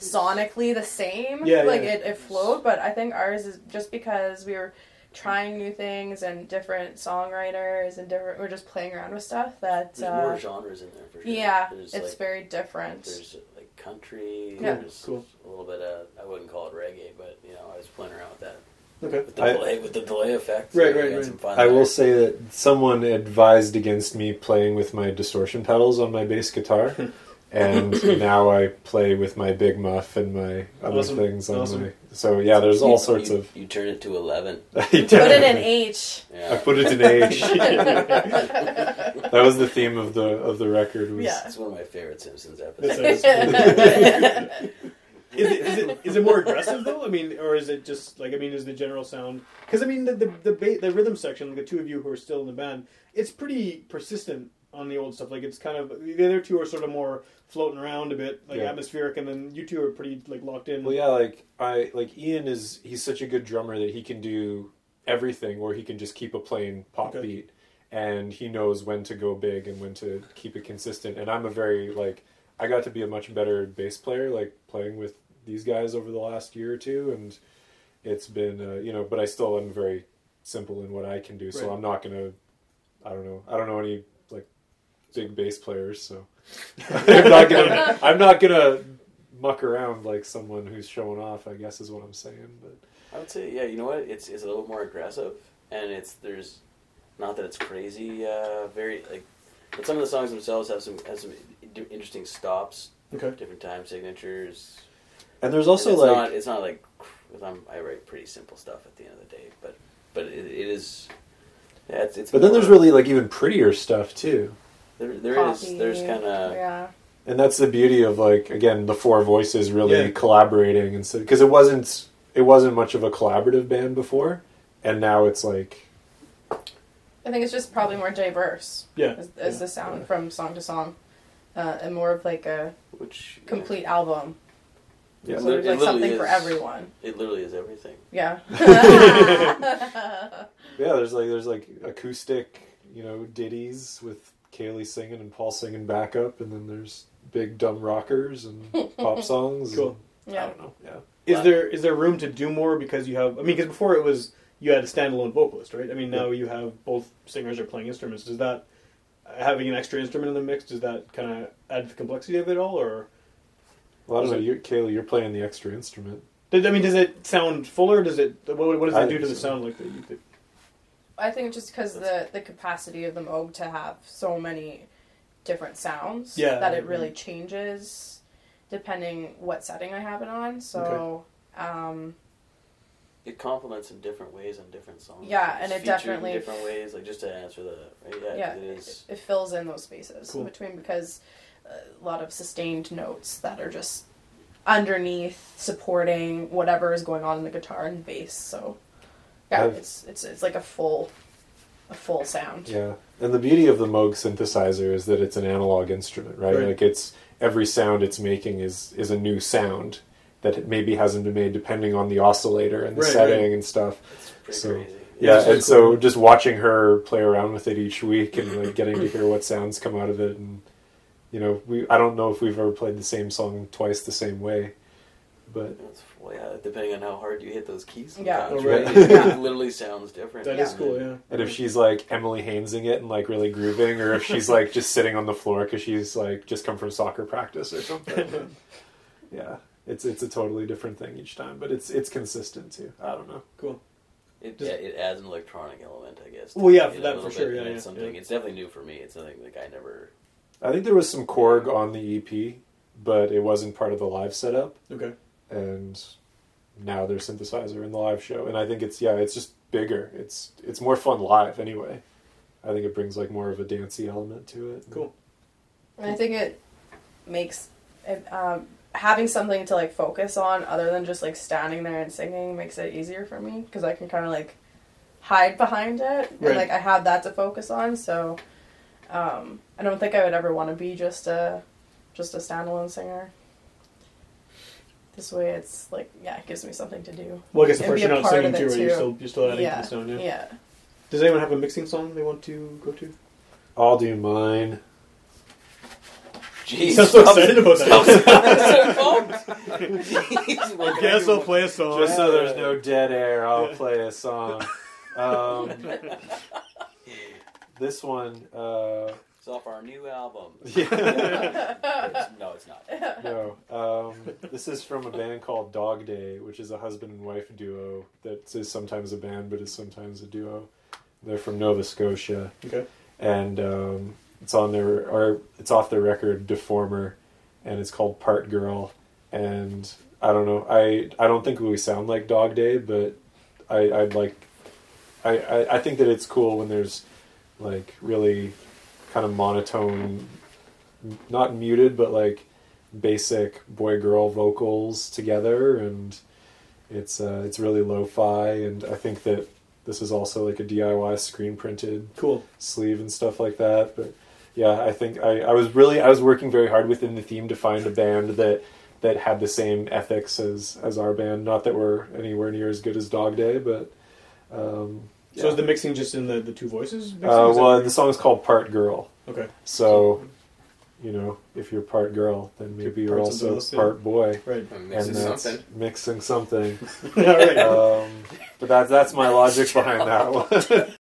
sonically the same Yeah, like yeah. It, it flowed but i think ours is just because we were trying new things and different songwriters and different we're just playing around with stuff that There's uh, more genres in there for sure. yeah There's it's like, very different There's like country. Yeah. There's Cool. a little bit of I wouldn't call it reggae, but you know I was playing around with that Okay. with the I- delay with the delay effect. Right, right, right. Some fun I there. will say that someone advised against me playing with my distortion pedals on my bass guitar, and now I play with my big muff and my other Awesome. things on Awesome. my. So yeah, there's all You- sorts you, of. You turn it to eleven. put it in h I Yeah, put it in H. that was the theme of the of the record. Was, Yeah. it's one of my favorite Simpsons episodes. is, it, is it is it more aggressive though? I mean, or is it just like I mean, is the general sound? Because I mean, the the the, ba- the rhythm section, the two of you who are still in the band, it's pretty persistent on the old stuff. Like it's kind of the other two are sort of more floating around a bit, like Yeah. atmospheric, and then you two are pretty like locked in. Well, yeah, like I like Ian is he's such a good drummer that he can do everything, or he can just keep a plain pop Okay. beat, and he knows when to go big and when to keep it consistent. And I'm a very like I got to be a much better bass player, like playing with these guys over the last year or two, and it's been uh, you know, but I still am very simple in what I can do, so Right. I'm not gonna I don't know I don't know any big bass players, so I'm not gonna I'm not gonna muck around like someone who's showing off. I guess is what I'm saying. But I would say, yeah, you know what? It's it's a little more aggressive, and it's there's not that it's crazy, uh, very like, but some of the songs themselves have some have some interesting stops, okay. different time signatures. and there's also it's like not it's not like I'm, I write pretty simple stuff at the end of the day, but but it, it is. Yeah, it's, it's but then there's really like even prettier stuff too. There there is Poppy, there's kind of yeah And that's the beauty of like again the four voices really Yeah. collaborating and so because it wasn't it wasn't much of a collaborative band before, and now it's like i think it's just probably more diverse Yeah. is, is the sound from song to song uh, and more of like a which yeah, complete album yeah. so It there's like literally something for everyone it literally is everything. yeah Yeah, there's like there's like acoustic, you know, ditties with Kaylee singing and Paul singing backup, and then there's big dumb rockers and pop songs. Cool. and- Yeah. I don't know. Yeah. Is there is there room to do more because you have? I mean, because before it was you had a standalone vocalist, right? I mean, now you have both singers are playing instruments. Does that having an extra instrument in the mix does that kind of add to the complexity of it all, or Well, I don't know. it- You're, Kaylee, you're playing the extra instrument. did, I mean, does it sound fuller? Does it what, what does I it do think to the so. sound like that? You, that I think just because the the capacity of the Moog to have so many different sounds, Yeah. that it really changes depending what setting I have it on. So, um, It complements in different ways on different songs. Yeah, It's and it featured in definitely- different ways. Like just to answer the right, yeah, yeah, 'cause it it, is. it fills in those spaces Cool. between because a lot of sustained notes that are just underneath supporting whatever is going on in the guitar and bass. So, yeah, I've- it's it's it's like a full a full sound. Yeah. And the beauty of the Moog synthesizer is that it's an analog instrument, right? Right. Like it's every sound it's making is is a new sound that it maybe hasn't been made depending on the oscillator and the Right, setting right. and stuff. It's pretty So, crazy. Yeah, It's really and so cool. just watching her play around with it each week and like getting to hear what sounds come out of it and you know, we I don't know if we've ever played the same song twice the same way. But It's, well, yeah, depending on how hard you hit those keys. Yeah. sometimes, Oh, right? right. It, literally sounds different. that is cool, yeah. and if she's like Emily Hainesing it and like really grooving, or if she's like just sitting on the floor because she's like just come from soccer practice or something, yeah, it's it's a totally different thing each time. But it's it's consistent too. I don't know. Cool. It, Does- yeah, it adds an electronic element, I guess. Well, yeah, for that, little for sure, yeah, and yeah, it's something. yeah. It's definitely new for me. It's something like I never. I think there was some Korg on the EP, but it wasn't part of the live setup. Okay. and now their synthesizer in the live show and i think it's yeah it's just bigger it's it's more fun live anyway i think it brings like more of a dancey element to it Cool. And I think it makes it, um, having something to like focus on other than just like standing there and singing makes it easier for me because I can kind of like hide behind it and Right. like I have that to focus on. So um, I don't think I would ever want to be just a just a standalone singer. This way, it's like yeah, it gives me something to do. Well, I guess the And first you're not singing of too, it, right? You're still you're still adding yeah, to the sound. Yeah. yeah. Does anyone have a mixing song they want to go to? i'll do mine Jeez, sounds so stop- excited about that. stop- Jeez, we're gonna Guess do- I'll play a song. just so there's no dead air i'll play a song um, this one uh, It's off our new album. yeah It's- no, it's not. no um, this is from a band called dog day which is a husband and wife duo that is sometimes a band but is sometimes a duo they're from nova scotia Okay. and um, it's on their or it's off their record Deformer, and it's called Part Girl. And I don't know, I I don't think we sound like Dog Day, but I I'd like I, I I think that it's cool when there's like really kind of monotone, not muted, but like basic boy girl vocals together, and it's uh, it's really lo-fi, and I think that this is also like a DIY screen printed Cool. sleeve and stuff like that. But yeah, I think I, I was really I was working very hard within the theme to find a band that that had the same ethics as as our band. Not that we're anywhere near as good as Dog Day, but um, So is the mixing just in the, the two voices? uh, well, the song is called Part Girl. okay. So you know, if you're part girl, then maybe you're also part boy. Right. And mixing that's something. mixing something. All right. um, but that's that's my logic behind that one.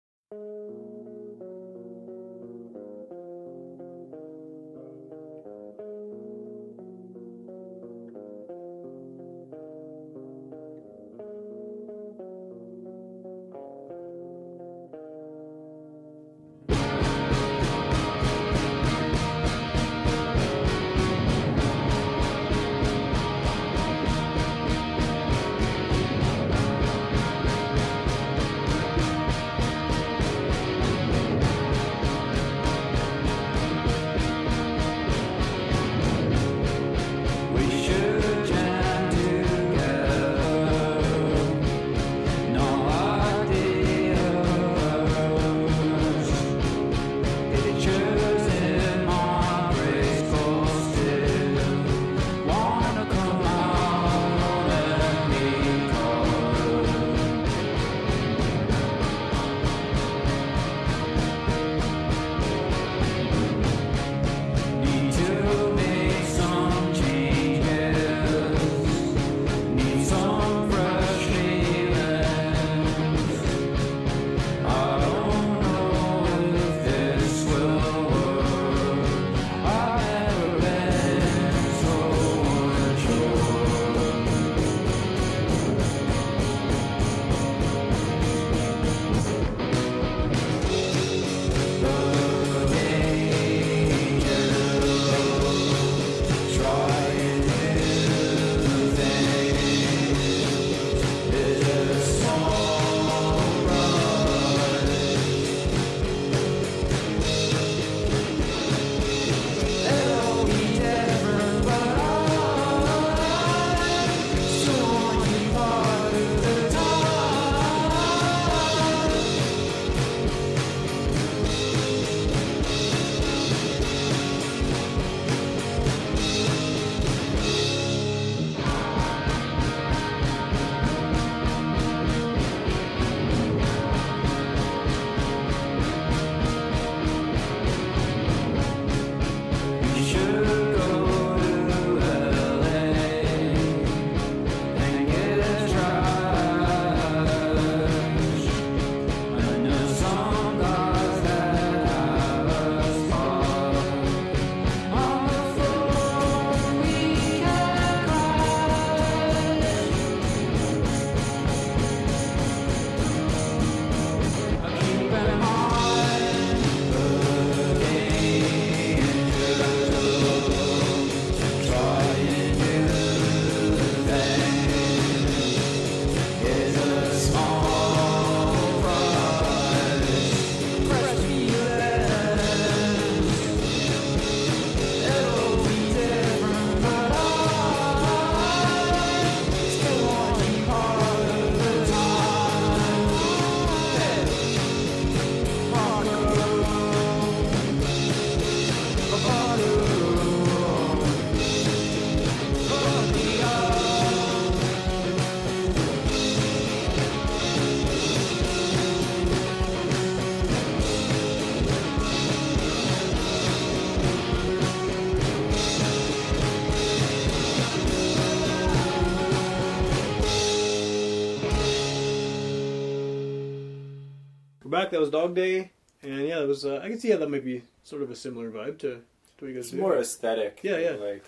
back. That was Dog Day, and yeah, that was. Uh, I can see how that might be sort of a similar vibe to, to what you guys It's do. more aesthetic. Yeah, yeah. Like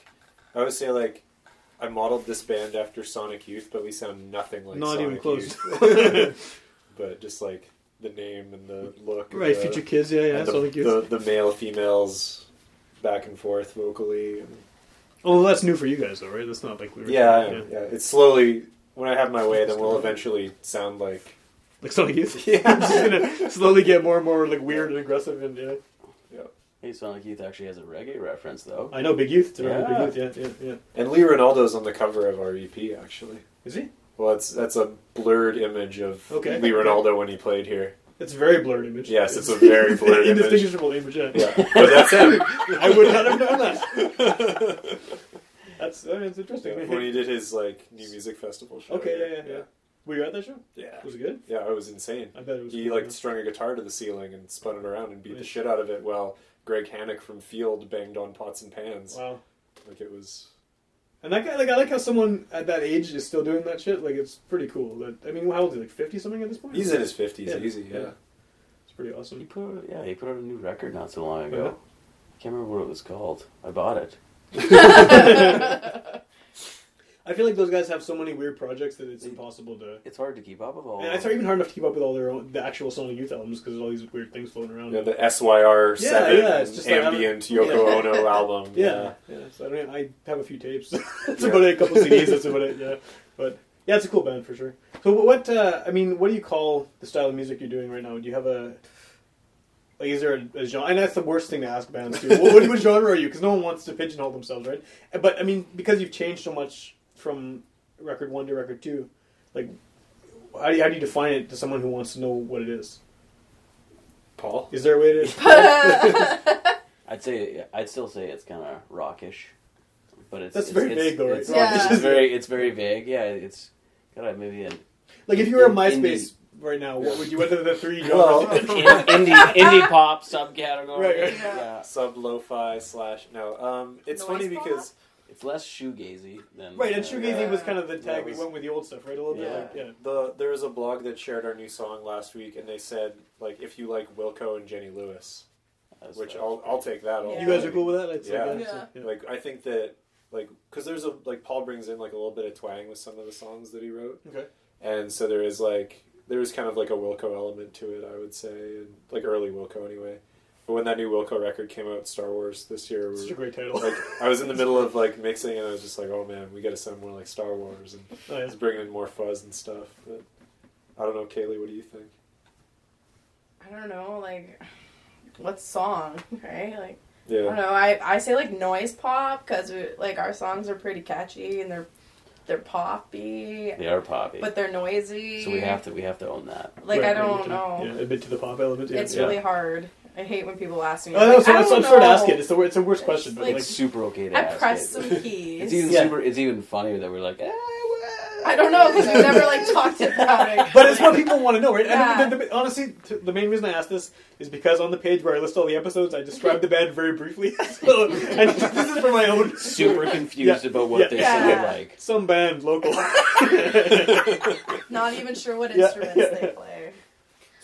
I would say, like I modeled this band after Sonic Youth, but we sound nothing like Not Sonic even close. But just like the name and the look. right, the, future kids. Yeah, yeah. and Sonic the, Youth. the, the male females back and forth vocally. And, Oh, that's new for you guys, though, right? That's not like we were. yeah, am, yeah. It's slowly. When I have my way, then we'll eventually sound like. Like Sonic Youth. Yeah. I'm just gonna slowly get more and more like weird and aggressive, and yeah. Hey, Sonic Youth actually has a reggae reference though. I know Big Youth. It's around Yeah. Big Youth. Yeah, yeah, yeah. And Lee Ranaldo's on the cover of our EP, actually. Is he? Well, it's that's a blurred image of Okay. Lee Ranaldo when he played here. It's a very blurred image. Yes, it's a very blurred image. indistinguishable image. Yeah. Yeah, but that's him. I would not have known that. That's I mean, it's interesting. when he did his like new music festival show. Okay, yeah, yeah, yeah. Were you at that show? yeah, Was it good? yeah. It was insane. I bet it was. He cool, like yeah. strung a guitar to the ceiling and spun it around and beat the shit out of it while Greg Hannock from Field banged on pots and pans. Wow. Like it was. And that guy, like, I like how someone at that age is still doing that shit. Like, it's pretty cool. That I mean, how old is he? Like fifty something at this point? He's in his fifties, Yeah. easy. Yeah. Yeah. It's pretty awesome. He awesome. put yeah, he put out a new record not so long ago. Yeah. I can't remember what it was called. I bought it. I feel like those guys have so many weird projects that it's impossible to. It's hard to keep up with all. And of it's them. even hard enough to keep up with all their own, the actual Sonic Youth albums because there's all these weird things floating around. Yeah, the SYR seven yeah, it's just like- ambient Yeah. Yoko Ono album. Yeah, yeah. So I, don't, I have a few tapes. That's about it. A couple CDs. That's about it. Yeah, but yeah, it's a cool band for sure. So what? Uh, I mean, what do you call the style of music you're doing right now? Do you have a like? Is there a, a genre? And that's the worst thing to ask bands too. what, what, what genre are you? Because no one wants to pigeonhole themselves, right? But I mean, because you've changed so much from record one to record two, like how do you, how do you define it to someone who wants to know what it is? Paul. Is there a way to? I'd say I'd still say it's kind of rockish, but it's That's it's, very it's, vague, though, right? It's, Yeah. it's very it's very vague. Yeah, it's got maybe an Like if you were In- MySpace right now, what would you? What are the three genres? Well, indie indie pop subcategory. Right, right. Yeah. Sub lo-fi slash no. Um, it's Noise funny pop? because It's less shoegazy than Right, and uh, shoegazy Yeah. was kind of the That tag was- we went with the old stuff, right? A little bit, Yeah. like, yeah. the there was a blog that shared our new song last week, and they said like if you like Wilco and Jenny Lewis, That's which. I'll I'll take that. Yeah. You guys are cool with that? I'd say, Yeah. yeah. Yeah. yeah. Like I think that like because there's a like Paul brings in like a little bit of twang with some of the songs that he wrote, Okay. and so there is like there is kind of like a Wilco element to it, I would say, and like early Wilco anyway. But when that new Wilco record came out, Star Wars this year, we Such a great title. like I was in the middle of like mixing, and I was just like, oh man, we got to sound more like Star Wars, and Oh, yeah. it's bringing in more fuzz and stuff. But I don't know, Kaylee, what do you think? I don't know, like what song, right? Like I don't know. I I say like noise pop because like our songs are pretty catchy and they're they're poppy, They are poppy, but they're noisy. so we have to we have to own that. Like Right, I don't right, know. Yeah, admit to the pop element. Yeah. It's yeah. really hard. I hate when people ask me. Oh, I'm no, like, so I don't I'm fair to ask it. It's the it's a worst question, but like- like, It's super okay to I ask pressed it. some keys. It's even Yeah. super. It's even funnier that we're like, eh, I don't know because we never like talked about it. but it's what people want to know, right? Yeah. And the, the, honestly, t- the main reason I asked this is because on the page where I list all the episodes, I describe the band very briefly. so, and this is for my own super confused Yeah. about what Yeah. they Yeah. sound like. some band local. Not even sure what instruments yeah. they play.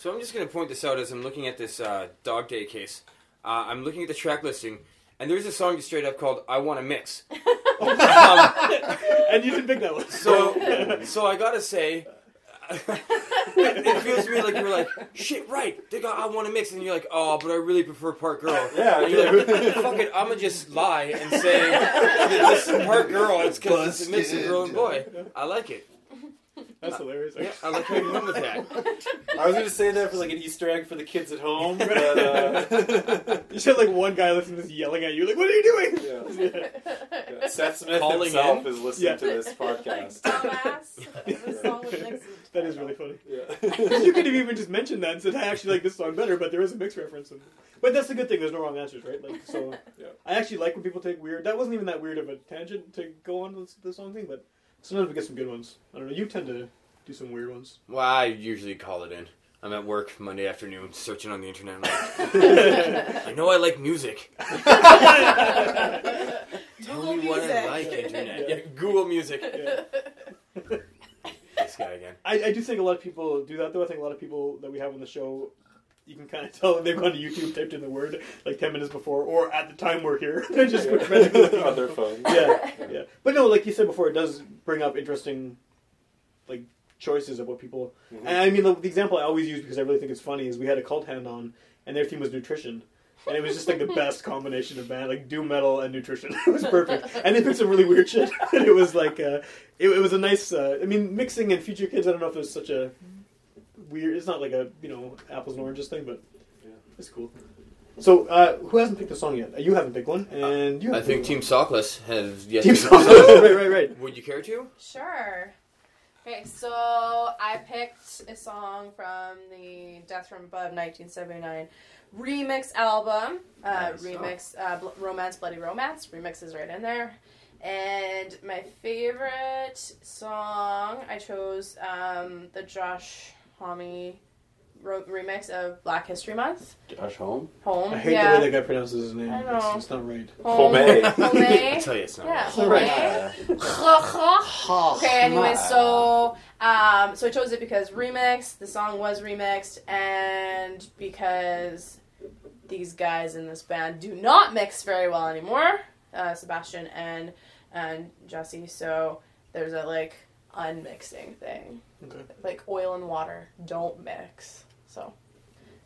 So I'm just going to point this out as I'm looking at this uh, Dog Day case. Uh, I'm looking at the track listing, and there's a song just straight up called "I Want to Mix." um, and you didn't pick that one. so, so I gotta say, it feels to me like you're like, "Shit, right? They got I Want to Mix," and you're like, "Oh, but I really prefer Part Girl." yeah, And you're like, "Fuck it, I'm gonna just lie and say this is Part Girl. It's because it's a mix of girl and boy. I like it. That's hilarious. Yeah, I like how you went with that." I was gonna say that for like an Easter egg for the kids at home, but uh, You should have like one guy listening to this yelling at you, like, "What are you doing?" yeah. Yeah. Seth Smith Calling himself in? is listening Yeah. to this podcast. dumbass. This song. That is really funny. Yeah. you could have even just mentioned that and said, "I actually like this song better," but there is a mix reference. In But that's the good thing. There's no wrong answers, right? Like, so Yeah. I actually like when people take weird. That wasn't even that weird of a tangent to go on with the song thing, but sometimes we get some good ones. I don't know. You tend to do some weird ones. Well, I usually call it in. I'm at work Monday afternoon, searching on the internet. I'm like, I know I like music. Tell Google me what I like, internet. Yeah, Google Music. Yeah. This guy again. I, I do think a lot of people do that, though. I think a lot of people that we have on the show you can kind of tell they've gone to YouTube, typed in the word like ten minutes before, or at the time we're here. They're just quick frantically on their phone. yeah, yeah. But no, like you said before, it does bring up interesting, like choices of what people. Mm-hmm. And I mean, the, the example I always use because I really think it's funny is we had a cult hand on, and their theme was nutrition. And it was just like the best combination of band, like doom metal and nutrition. it was perfect, and they picked some really weird shit. and it was like, uh, it, it was a nice. Uh, I mean, mixing and future kids. I don't know if it's such a weird. It's not like a you know apples and oranges thing, but yeah, it's cool. So, uh, who hasn't picked a song yet? Uh, You haven't picked one, and you. I haven't think picked Team Sockless has yet one. Team to Song. right, right, right. Would you care to? Sure. Okay, so I picked a song from the Death from Above 1979 remix album. Uh, Nice. remix, uh, Bl- Romance, Bloody Romance. Remix is right in there. And my favorite song, I chose um, the Josh Homme ro- remix of Black History Month. Josh Home. Home. I hate yeah. the way that guy pronounces his name. I It's, know. it's not right. Home. Home. Home. I tell you, it's not. Yeah, right. Home. Okay, anyway, so um, so I chose it because remix. The song was remixed, and because these guys in this band do not mix very well anymore, uh, Sebastian and and Jesse. So there's a like unmixing thing, Okay. like oil and water don't mix. So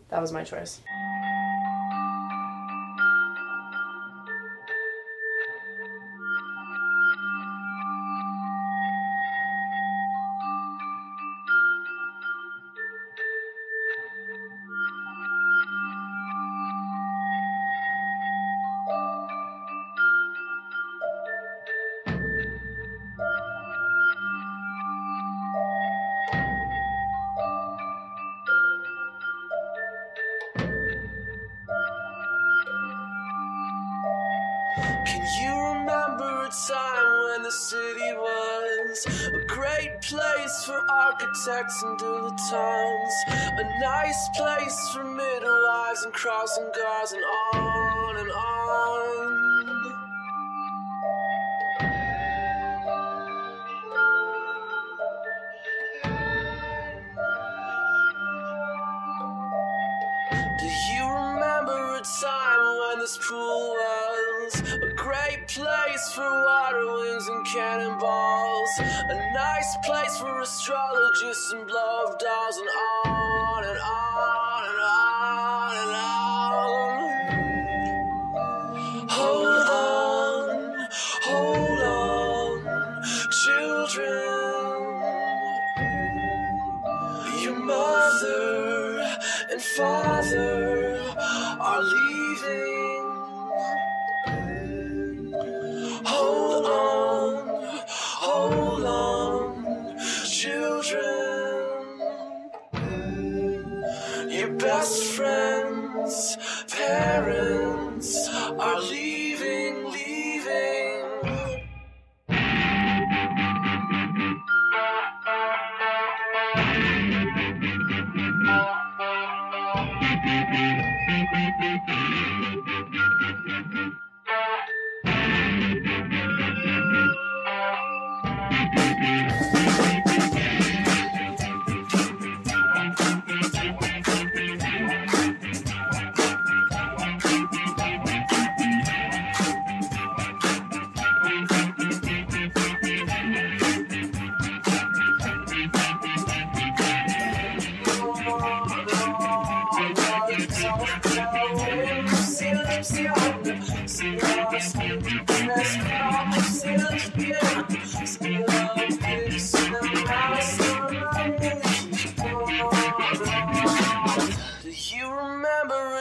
that was my choice. Architects and dilettantes? A nice place for midwives and crossing guards and on and on. Astrologists and blow of dolls and on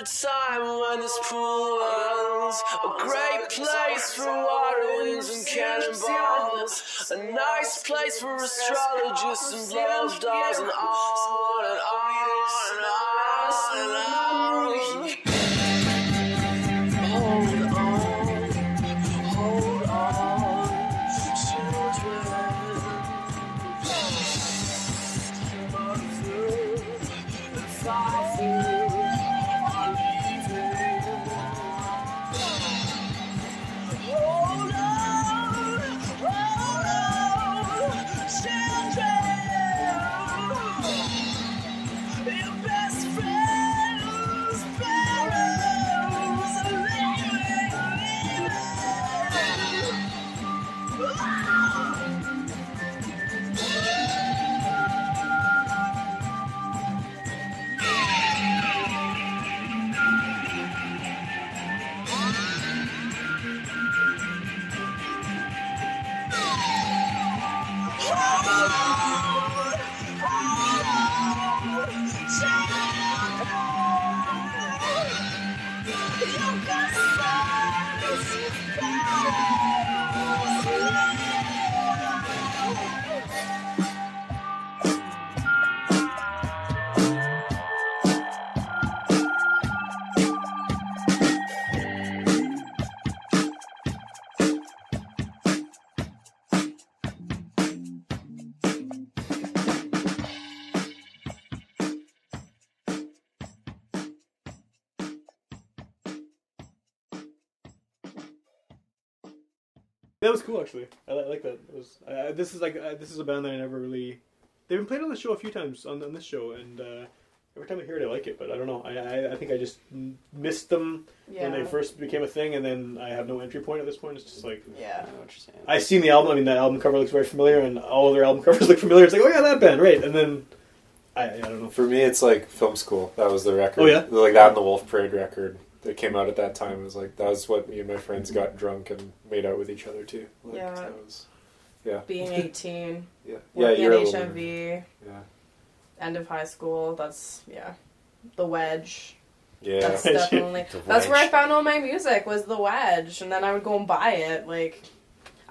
time when this pool was a great place for water wings and cannonballs? A nice place for astrologists and love dogs and on and on and on and on. Hold That was cool, actually. I, li- I like that. It was uh, this is like uh, this is a band that I never really. They've been played on the show a few times on, on this show, and uh, every time I hear it, I like it. But I don't know. I I, I think I just m- missed them Yeah. when they first became a thing, and then I have no entry point at this point. It's just like I Yeah. know what you're saying. I seen the album. I mean, that album cover looks very familiar, and all their album covers look familiar. It's like, oh yeah, that band, right? And then I I don't know. For me, it's like film school. That was the record. Oh, yeah? like that and the Wolf Parade record that came out at that time. It was like that was what me and my friends got drunk and made out with each other too. Like, Yeah. that was, yeah, Being 18, yeah, yeah. working You're at HMV, Yeah, end of high school. That's yeah, the wedge. yeah. That's definitely that's where I found all my music was the wedge, and then I would go and buy it. Like,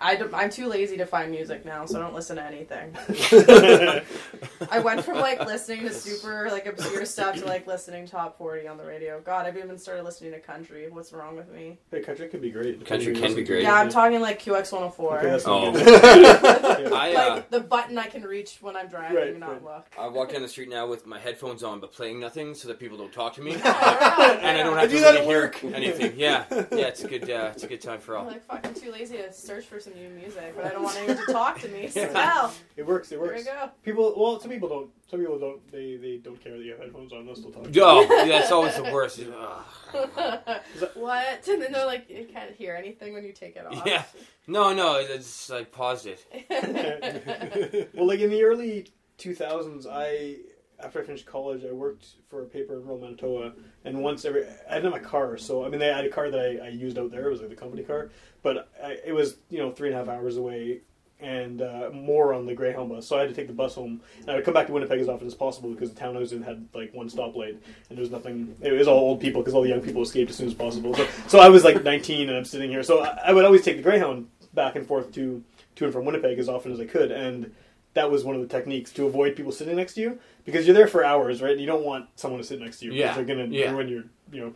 I am too lazy to find music now, so I don't listen to anything. I went from like listening to super like obscure stuff to like listening top forty on the radio. God, I've even started listening to country. What's wrong with me? Hey, country could be great. Country can be great. Yeah, I'm talking like QX one hundred four. Okay, that's Oh. Yeah. I uh, Like the button I can reach when I'm driving, Right, not right. look. I walk down the street now with my headphones on, but playing nothing so that people don't talk to me, and Yeah. I don't I have do to that really at hear work. anything. Yeah, yeah, it's a good, uh, it's a good time for all. I'm all. like fucking too lazy to search for some new music, but I don't want anyone to talk to me. So well, It works. It here we works. go. People, well, some people don't. Some people don't. They they don't care that you have headphones on. They'll still talk. Oh, that's always the worst. Ugh. what? And then they're like, you can't hear anything when you take it off. Yeah. No, no, it's like paused it. well, like in the early 2000s, I after I finished college, I worked for a paper in rural Manitoba, and once every I didn't have a car, so I mean, they had a car that I, I used out there. It was like the company car, but I, it was you know three and a half hours away. And uh, more on the Greyhound bus, so I had to take the bus home. And I would come back to Winnipeg as often as possible because the town I was in had like one stoplight, and there was nothing. It was all old people because all the young people escaped as soon as possible. So, so I was like 19 and I'm sitting here. So I, I would always take the Greyhound back and forth to to and from Winnipeg as often as I could, and that was one of the techniques to avoid people sitting next to you because you're there for hours, right? And you don't want someone to sit next to you Yeah, because they're gonna yeah. ruin your, you know.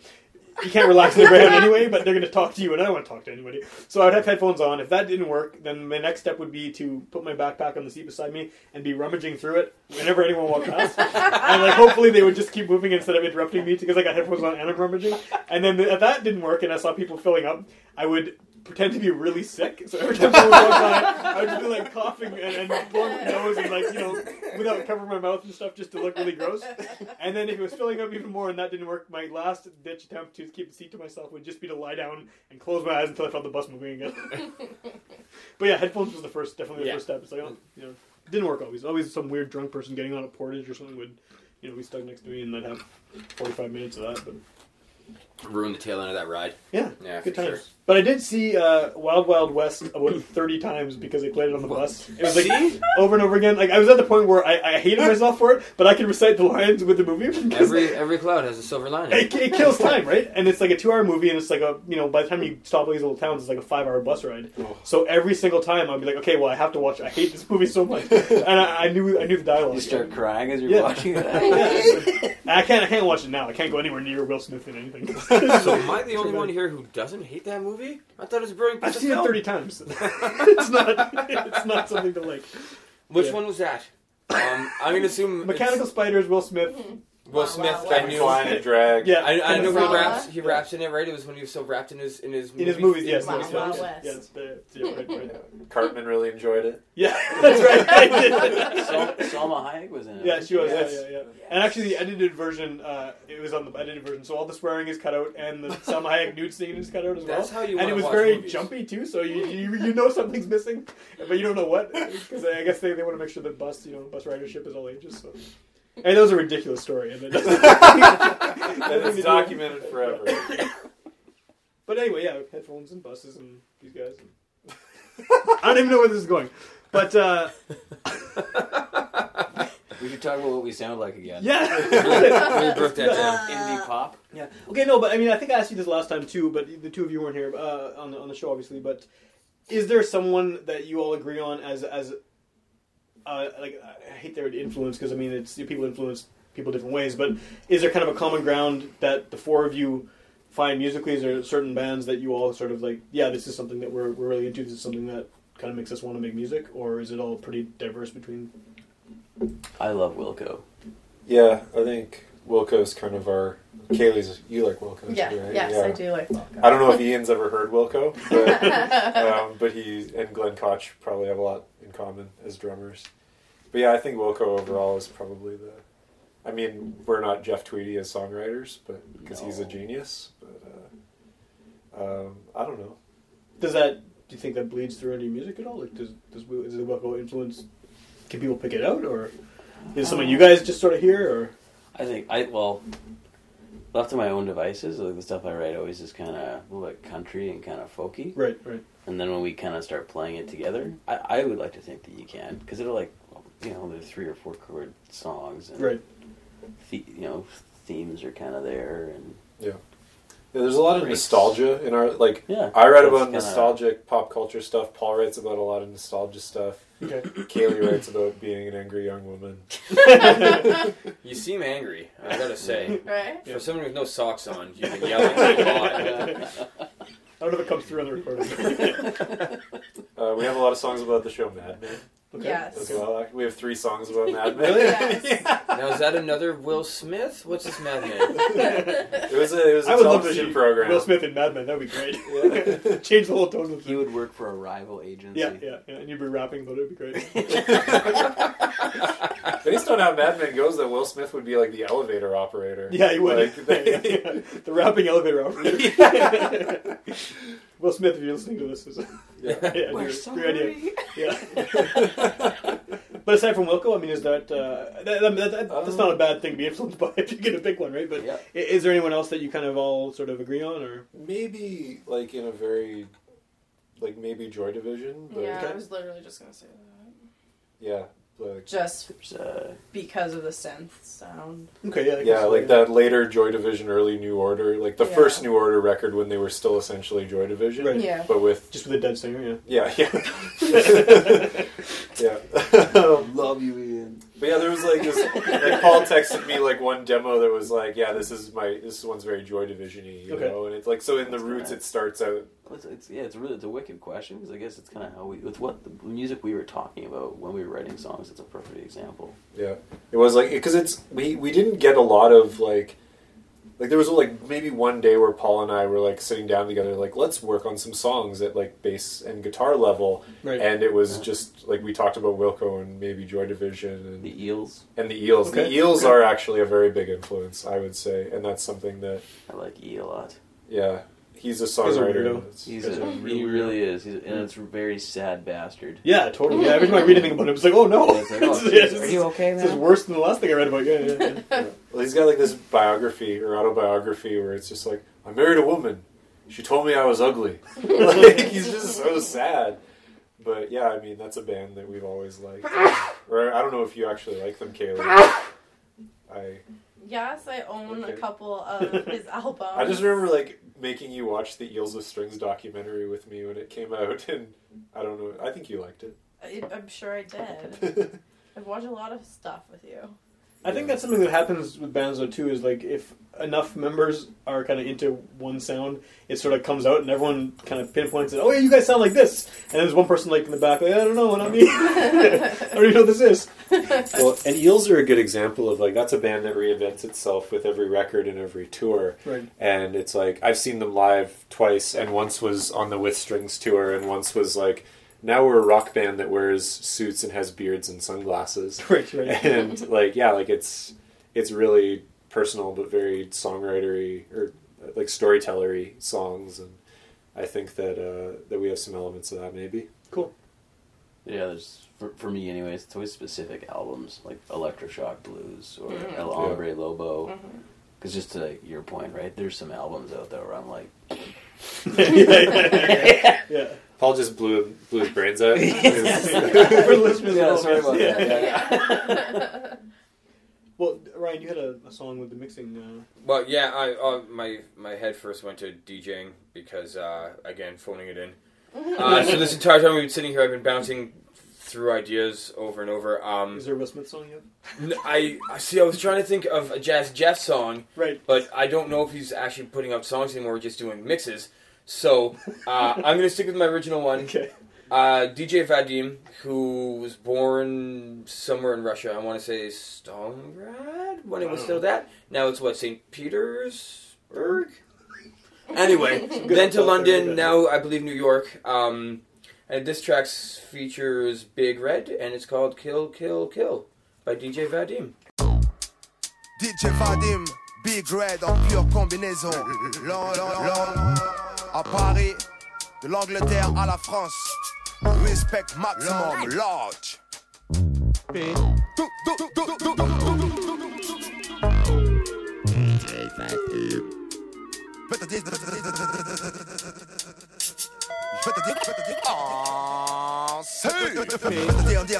You can't relax in the ground anyway, but they're going to talk to you, and I don't want to talk to anybody. So I would have headphones on. If that didn't work, then my next step would be to put my backpack on the seat beside me and be rummaging through it whenever anyone walked past. and like hopefully they would just keep moving instead of interrupting me because I got headphones on and I'm rummaging. And then if that didn't work, and I saw people filling up, I would pretend to be really sick. So every time someone walked by, I would just be like coughing and, and blowing my nose and like you know without covering my mouth and stuff just to look really gross. And then if it was filling up even more and that didn't work, my last ditch attempt to keep a seat to myself would just be to lie down and close my eyes until I felt the bus moving again. but yeah, headphones was the first, definitely the Yeah. first step. It's like, oh, you know, didn't work always. Always some weird drunk person getting on a portage or something would, you know, be stuck next to me and I'd have 45 minutes of that. But Ruin the tail end of that ride. yeah, Yeah, good for times. sure. But I did see uh, Wild Wild West about 30 times because they played it on the bus. It was like over and over again. Like I was at the point where I, I hated myself for it, but I could recite the lines with the movie. Every every cloud has a silver lining. it, it kills time, right? And it's like a two-hour movie, and it's like a you know by the time you stop all these little towns, it's like a five-hour bus ride. So every single time, I'd be like, okay, well, I have to watch. I hate this movie so much, and I, I knew I knew the dialogue. You start crying as you're Yeah. watching it. Yeah, like- I can't. I can't watch it now. I can't go anywhere near Will Smith in anything. So am I the only one here who doesn't hate that movie? I thought it was a brilliant piece I've of seen it thirty times. it's not. It's not something to like. Which Yeah. one was that? Um, I'm gonna assume Mechanical it's Spiders. Will Smith. Will Wow, Smith. wow, I wow. knew. Flying a drag. Yeah, I, I know he raps. He raps in it, right? It was when he was so wrapped in his in his in his movies. Yes, Wow, yes, Wow, yes. West. Yeah, yeah, right, right. Cartman really enjoyed it. Yeah, that's right. I did. Sal- Salma Hayek was in it. Yeah, she was. Yes. Yeah, yeah, yeah. And actually, the edited version, uh, it was on the edited version, so all the swearing is cut out, and the Salma Hayek nude scene is cut out as well. That's how you and it was watch very movies. jumpy too, so you, you you know something's missing, but you don't know what because I guess they, they want to make sure that bus you know bus ridership is all ages. So. And that was a ridiculous story, and it doesn't- And it's documented forever. But anyway, yeah, headphones and buses and these guys. I don't even know where this is going, but uh, We should talk about what we sound like again. yeah. Really broke that down. Indie pop. Yeah. Okay. No, but I mean, I think I asked you this last time too, but the two of you weren't here uh, on the on the show, obviously. But is there someone that you all agree on as as uh, like I hate the word influence because I mean it's people influence people different ways, but is there kind of a common ground that the four of you find musically? Is there certain bands that you all sort of like? Yeah, this is something that we're we're really into. This is something that kind of makes us want to make music, or is it all pretty diverse between? I love Wilco. Yeah, I think Wilco's kind of our Kaylee's. You like Wilco? Yeah, right? yes, Yeah. I do like Wilco. I don't know if Ian's ever heard Wilco, but, um, but he and Glenn Kotche probably have a lot in common as drummers. But yeah, I think Wilco overall is probably the. I mean, we're not Jeff Tweedy as songwriters, but because he's a genius. But uh, um, I don't know. Does that? Do you think that bleeds through into your music at all? Like, does does Wil- is the Wilco influence? Can people pick it out, or is it something you guys just sort of hear? Or I think I well, left to my own devices, like the stuff I write always is kind of a little bit country and kind of folky. right, right. And then when we kind of start playing it together, I, I would like to think that you can because it'll like, you know, there's three or four chord songs and Right. the, you know themes are kind of there and Yeah, Yeah, there's a lot of Great. nostalgia in our like. yeah. I write that's about kinda- nostalgic pop culture stuff. Paul writes about a lot of nostalgia stuff. Okay. Kaylee writes about being an angry young woman. You seem angry. I gotta say, Right? for someone with no socks on, you've been yelling a lot. I don't know if it comes through on the recording. Uh, we have a lot of songs about the show Mad Men. Okay. Yes. Okay, well, we have three songs about Mad Men. Yes. Now is that another Will Smith? What's this madman? It was a it was a I would love to television program. Will Smith and Mad Men. That'd be great. Yeah. Change the whole tone of He the. would work for a rival agency. Yeah, yeah, yeah. And you'd be rapping about it. It'd be great. Based on how Mad Men goes, that Will Smith would be like the elevator operator. Yeah, he would. Like, Yeah, they- yeah. The rapping elevator operator. Will Smith, if you're listening to this, is Yeah. yeah, We're great sorry. idea. Yeah. but aside from Wilco, I mean, is that, uh, that, that, that that's not a bad thing to be influenced by if you're gonna pick one, right? But Yeah. is there anyone else that you kind of all sort of agree on, or Maybe like in a very like maybe Joy Division. But Yeah, I was literally just gonna say that. yeah, like Just uh, because of the synth sound. okay, yeah, yeah, guess so, like that later Joy Division, early New Order, like the Yeah. first New Order record when they were still essentially Joy Division, Right. Yeah. but with just with a dead singer, yeah. yeah, yeah, yeah. Love you, Ian. But yeah, there was like this. Like Paul texted me like one demo that was like, "Yeah, this is my this one's very Joy Division-y, you Okay. know." And it's like so in the That's roots, kinda- it starts out. Well, It's, it's yeah, it's really it's a wicked question because I guess it's kind of how we with what the music we were talking about when we were writing songs. It's a perfect example. Yeah, it was like because it's we we didn't get a lot of like like there was like maybe one day where Paul and I were like sitting down together like let's work on some songs at like bass and guitar level, Right. and it was Yeah. just like we talked about Wilco and maybe Joy Division and The Eels, and the Eels. Okay. The Eels Okay. are actually a very big influence, I would say, and that's something that I like E a lot. yeah he's a He's a songwriter. He's a, he really is. He's, and mm. it's a very sad bastard. Yeah, totally. Yeah, every time I read anything about him, it's like, oh no, Yeah, it's like, oh, This are you okay, This is worse than the last thing I read about. Yeah, yeah, yeah. Well, he's got like this biography or autobiography where it's just like, I married a woman. She told me I was ugly. like, he's just so sad. But yeah, I mean, that's a band that we've always liked. or I don't know if you actually like them, Kaylee. I Yes, I own Okay. a couple of his albums. I just remember like making you watch the Eels with Strings documentary with me when it came out, and I don't know. I think you liked it. I, I'm sure I did. I've watched a lot of stuff with you. I think that's something that happens with bands though too. Is like if enough members are kind of into one sound, it sort of comes out and everyone kind of pinpoints it. Oh yeah, you guys sound like this, and there's one person like in the back, like I don't know, not me. I don't even know what this is. well, and Eels are a good example of like that's a band that reinvents itself with every record and every tour. Right. and it's like I've seen them live twice, and once was on the With Strings tour, and once was like now we're a rock band that wears suits and has beards and sunglasses, Right. Right. and like yeah, like it's it's really personal but very songwritery or like storytellery songs, and I think that uh, that we have some elements of that maybe. Cool. Yeah, there's for, for me anyways. It's always specific albums like Electroshock Blues or Mhm. El Hombre Lobo. Mhm. Because just to your point, right? There's some albums out there where I'm like, yeah, yeah, yeah, yeah. Paul just blew blew his brains out. For the listeners at yeah, sorry about yeah. that. Yeah, yeah. Well, Ryan, you had a, a song with the mixing. Uh, Well, yeah, I uh, my my head first went to DJing because uh, again phoning it in. Uh, so this entire time we've been sitting here, I've been bouncing through ideas over and over. Um, is there a Will Smith song yet? I see. I was trying to think of a Jazzy Jeff song, Right. but I don't know if he's actually putting out songs anymore. We're just doing mixes. So uh, I'm gonna stick with my original one. Okay. Uh, DJ Vadim, who was born somewhere in Russia. I want to say Stalingrad when it was still that. Now it's what St. Petersburg. Anyway, then to London. Now I believe New York. Um, and this track features Big Red, and it's called "Kill, Kill, Kill" by DJ Vadim. DJ Vadim, Big Red en pure combinaison. Long, long, long. À Paris, de l'Angleterre à la France. Respect maximum, large. Je vais te dire, je vais te dire, je vais te dire, je dire, ah. Je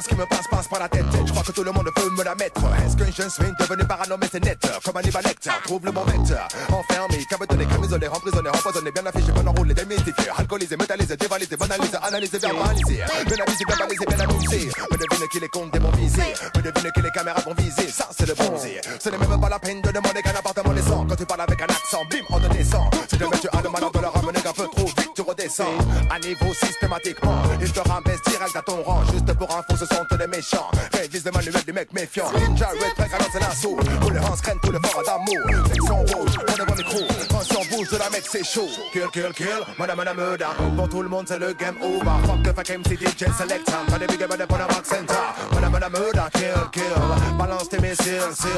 ce qui me passe, passe par la tête. Je crois que tout le monde peut me la mettre. Est-ce qu'un jeune swing devenu parano, mais c'est net. Comme Hannibal Lecter, trouve le bon vecteur. Enfermé, cabotonné, camisolé, emprisonné, empoisonné, bien affiché, bien enroulé, démystifié, alcoolisé, métallisé, dévalisé, banalisé, analysé, verbalisé. Bien avisé, bien balisé, bien amusé. Me devine qui les comptes bons visés. Me devine qui les caméras vont viser. Ça, c'est le bronzé. Ce n'est même pas la peine de demander qu'un appartement naissant. Quand tu parles avec un accent, bim, on te descend. Si jamais tu as le malheur de le ramener un peu trop vite, tu redescends. À niveau systématiquement, ils te rabaissent direct à ton rang. Juste pour info, ce sont des méchants. Révise le manuel des mecs méfiants. Ninja Red, prêt à lancer l'assaut. Pour les Hans craignent tout le fort d'amour. Section rouge, on est bon micro. Quand on bouge de la mec, c'est chaud. Kill, kill, kill, madame, madame, murder. Pour tout le monde, c'est le game over. Fuck the fuck MC DJ Select. Pas des big up, pour la rock center. Madame, madame, murder. Kill, kill. Balance tes missiles, seal.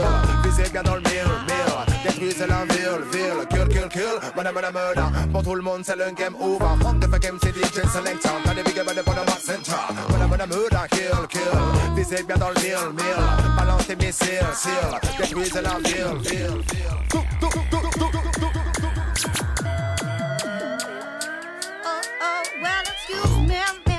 Visez bien dans le mille, mille. Détruisez la ville, ville. Kill, kill, kill. Madame, madame, murder. Pour tout le monde, c'est le game over. Fuck the fuck MC DJ Select. Pas des big up, pour la rock center. Madame, madame, murder. Kill, kill. Dans le mille, mille. Balance tes missiles, seal. La ville, ville, ville. Oh, oh, well, excuse me,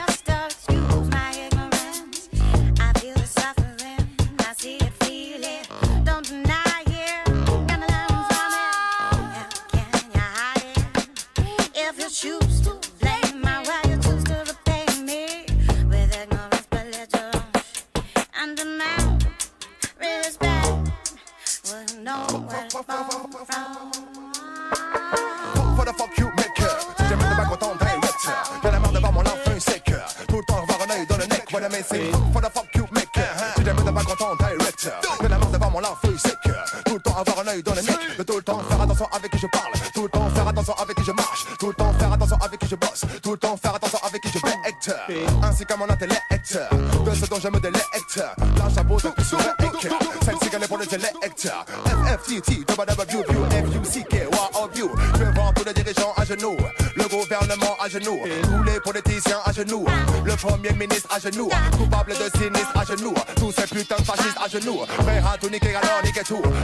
know where fall from. For the fuck you maker Si jamais t'es pas content direct Y'en a marre de voir mon enfant Tout le temps avoir un œil dans le neck Voilà c'est the fuck you maker Si jamais t'es pas content direct Y'en a marre de voir mon enfant Tout le temps avoir un œil dans le neck De tout le temps faire attention avec qui je parle Tout le temps faire attention avec qui je marche Tout le temps faire attention avec qui je bosse Tout le temps faire attention avec qui je vais Ainsi qu'à mon intellect De ce dont je me délecte Là chapeau je suis sur Celle-ci qu'elle est pour le secteur. FFTT, WWUFUCK, WAOU. Je vends tous les dirigeants à genoux. Le gouvernement tous les politiciens à genoux. Le premier ministre à genoux. Coupable de sinistre à genoux. Tous ces putains de fascistes à genoux. Prêts à tout niquer alors niquer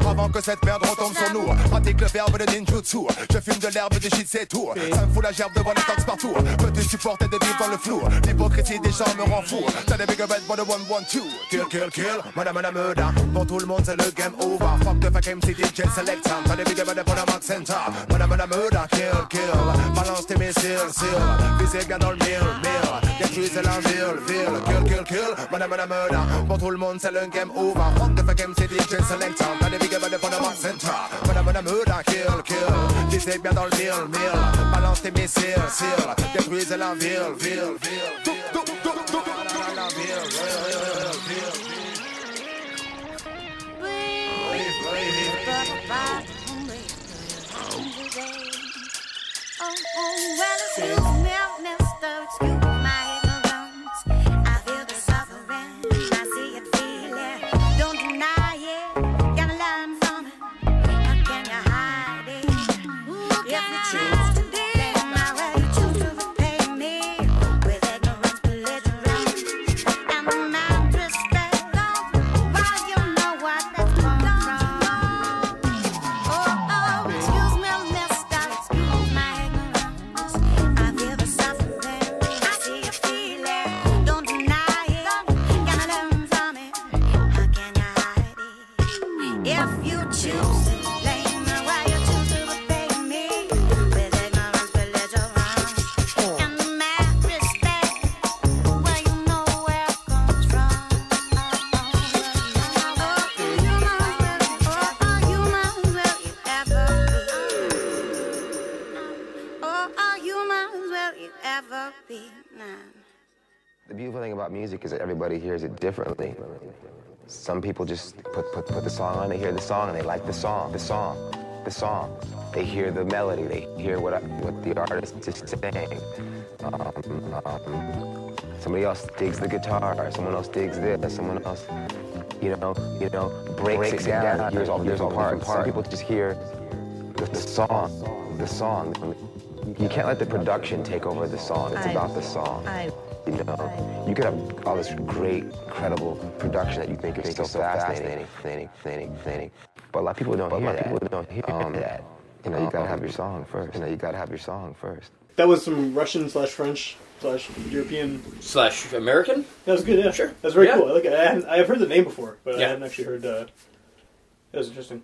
Avant que cette merde retombe sur nous. Pratique le verbe de ninjutsu. Je fume de l'herbe de shit c'est tout. Ça me fout la gerbe devant les tanks partout. Peux-tu supporter de vivre dans le flou? L'hypocrisie des gens me rend fou. T'as des big bad for one one two. Kill kill kill. Madame madame murder Pour tout le monde c'est le game over. Fuck the fuck MC DJ select T'as des big for the Max Center. Madame madame murder Kill kill. Balance tes missiles Visez bien dans le mille mille Détruisez la ville ville. Kill kill kill. Madame madame murder Pour tout le monde c'est le game over. Fuck the fuck MC DJ select T'as des big bad Max Center Madame madame murder Kill kill. Visez bien dans le mille mille Balance tes missiles seal Détruisez la ville ville ville. La ville ville ville oh, well, excuse me, mister, excuse music is that everybody hears it differently. Some people just put, put, put the song on, they hear the song, and they like the song, the song, the song. They hear the melody, they hear what, I, what the artist is saying. Um, um, somebody else digs the guitar, someone else digs this, someone else, you know, you know, breaks, it down, hears all the different parts. Some people just hear the, the song, the song. You can't let the production take over the song. It's about the song. I, You know, you could have all this great, incredible production that you think is so, fascinating, fascinating, fascinating, fascinating. But a lot of people don't hear that. People don't hear that. You know, you gotta have your song first. You know, you gotta have your song first. That was some Russian slash French slash European. Slash American. That was good. Yeah, Sure. That's very Yeah. cool. I like. I hadn't, I've heard the name before, but I hadn't actually heard. Uh, that was interesting.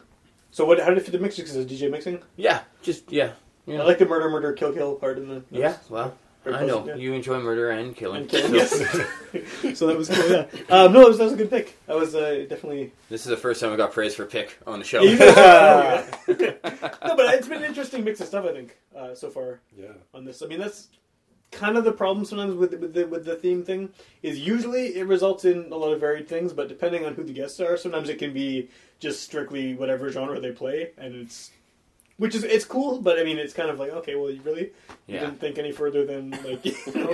So what? How did it fit the mix? Because it's DJ mixing. Yeah, just yeah. I like the murder, murder, kill, kill part in the. Yeah, well, Very I know yeah. you enjoy murder and killing. And killing, yes. so that was cool. Yeah. Um, no, that was, that was a good pick. That was uh, definitely. This is the first time I got praise for pick on the show. Yeah, you guys are funny, yeah. no, but it's been an interesting mix of stuff. I think uh, so far. Yeah. On this, I mean, that's kind of the problem sometimes with with the, with the theme thing. Is usually it results in a lot of varied things, but depending on who the guests are, sometimes it can be just strictly whatever genre they play, and it's. Which is it's cool, but I mean it's kind of like okay, well you really you Yeah. didn't think any further than like you know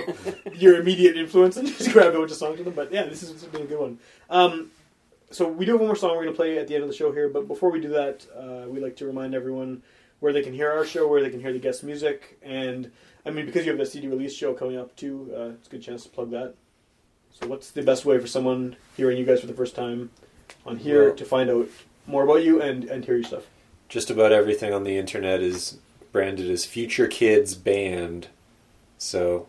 your immediate influence and just grab a bunch of songs from them. But yeah, this has been a good one. Um, so we do have one more song we're going to play at the end of the show here, but before we do that, uh, we like to remind everyone where they can hear our show, where they can hear the guest music, and I mean because you have the CD release show coming up too, uh, it's a good chance to plug that. So what's the best way for someone hearing you guys for the first time on here Well- to find out more about you and, and hear your stuff? Just about everything on the internet is branded as Future Kids Band. So,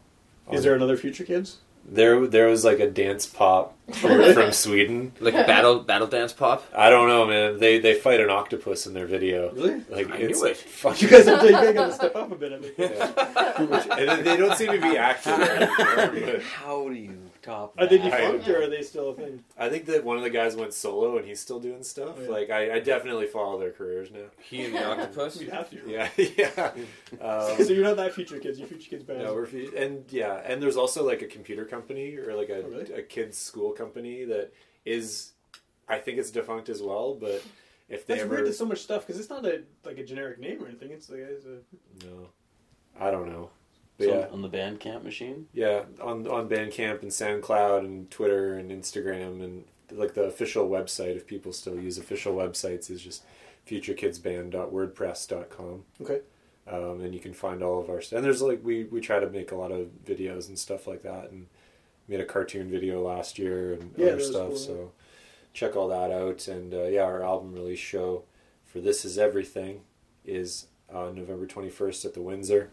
Is there another Future Kids? there there was like a dance pop from, from Sweden. Like battle battle dance pop. I don't know, man. They they fight an octopus in their video. Really? Like I it's knew it. fucking- You guys have to, you guys got to step up a bit. I mean. and they don't seem to be accurate anymore. but How do you top Are they that? defunct or are they still a thing? I think that one of the guys went solo and he's still doing stuff. Oh, yeah. Like I, I definitely follow their careers now. He and the octopus. We'd have to. Yeah, yeah. Um, so you're not that Future Kids. You're Future Kids band. No, we're fe- and yeah, and there's also like a computer company or like a, Oh, really? a kids school company that is, I think it's defunct as well. But if they That's ever, weird. There's so much stuff because it's not a like a generic name or anything. It's like it's a, no, I don't know. But So yeah, on the Bandcamp machine? yeah, on on Bandcamp and SoundCloud and Twitter and Instagram and like the official website, if people still use official websites, is just futurekidsband.wordpress.com. okay. um, and you can find all of our and there's like we we try to make a lot of videos and stuff like that and made a cartoon video last year and Yeah, other stuff cool, so check all that out and uh, yeah our album release show for this is everything is on november 21st at the windsor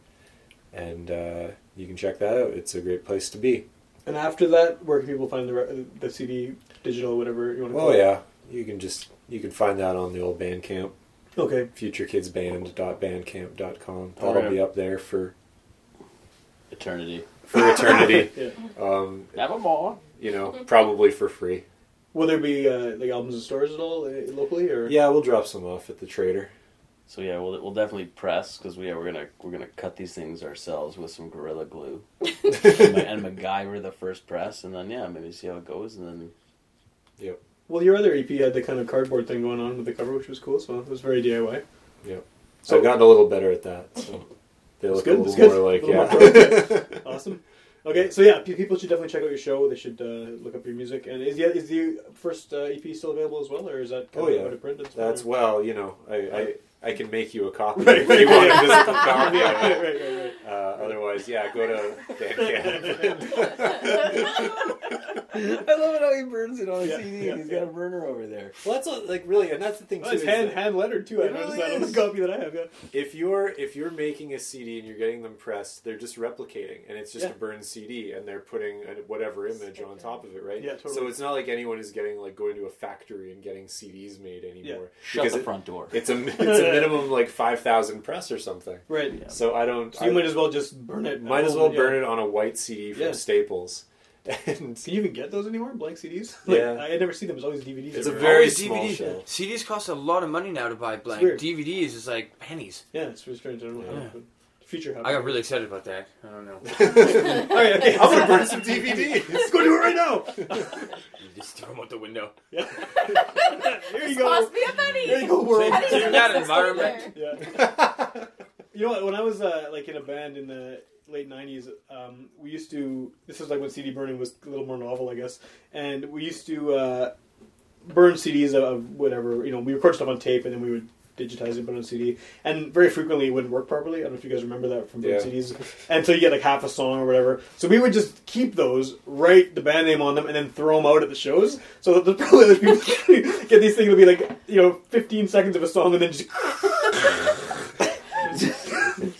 and uh, you can check that out it's a great place to be And after that, where can people find the re- the CD, digital, whatever you want to call oh it? yeah you can just you can find that on the old bandcamp Okay. futurekidsband.bandcamp.com that'll Alright. be up there for Eternity. for eternity Yeah. um, Nevermore. you know, probably for free. Will there be uh, like albums in stores at all uh, locally or? Yeah, we'll drop some off at the trader. So yeah, we'll we'll definitely press because we yeah, we're gonna we're gonna cut these things ourselves with some gorilla glue and, Ma- and MacGyver the first press, and then yeah, maybe see how it goes, and then Yep. Well, your other EP had the kind of cardboard thing going on with the cover, which was cool. So it was very DIY. Yep. So- I've gotten a little better at that. So they look good, a that's little good. more like A little yeah. more. Awesome. Okay, so yeah, people should definitely check out your show. They should uh, look up your music. And is the is the first uh, EP still available as well, or is that kind Oh, of yeah. out of print? That's well, you know, I, I I can make you a copy Right, if right, you want right. a physical copy right, of it. right, right, right. Uh, otherwise, yeah, go to Bandcamp. I love it how he burns it on Yeah, yeah, He's yeah. got a burner over there. well, that's what, like really, and that's the thing oh, too. Oh, it's hand hand lettered too. I It noticed really that on the copy that I have. Yeah. if you're if you're making a CD and you're getting them pressed, they're just replicating, and it's just Yeah. a burned CD, and they're putting a, whatever image on top of it, right? Yeah, totally. So it's not like anyone is getting like going to a factory and getting CDs made anymore. Shut Because the it- front door. It's a it's a minimum like five thousand press or something. Right. Yeah. So I don't. So you I might as well just burn it. might as well burn it on a white CD from Yeah. Staples, and Can you even get those anymore? Blank CDs? Like, Yeah. I, I never see them. There's always DVDs. It's a very Always small DVDs. show. CDs cost a lot of money now to buy blank. weird. DVDs is like pennies. yeah. It's really strange. I don't know. Yeah. but future happen. I got really excited about that. I don't know. All right, okay. I'm gonna burn some DVDs. Let's go do it right now. You just throw them out the window. Here you go. cost me a penny. There you go, world. Pennies In that environment. Yeah. you know what? When I was uh, like in a band in the late '90s, um, we used to. This was like when CD burning was a little more novel, I guess. And we used to uh, burn CDs of whatever. You know, we record stuff on tape, and then we would digitize it, put it on CD. And very frequently, it wouldn't work properly. I don't know if you guys remember that from Yeah. CDs. And so you get like half a song or whatever. So we would just keep those, write the band name on them, and then throw them out at the shows. So that probably other people get these things to be like you know 15 seconds of a song, and then just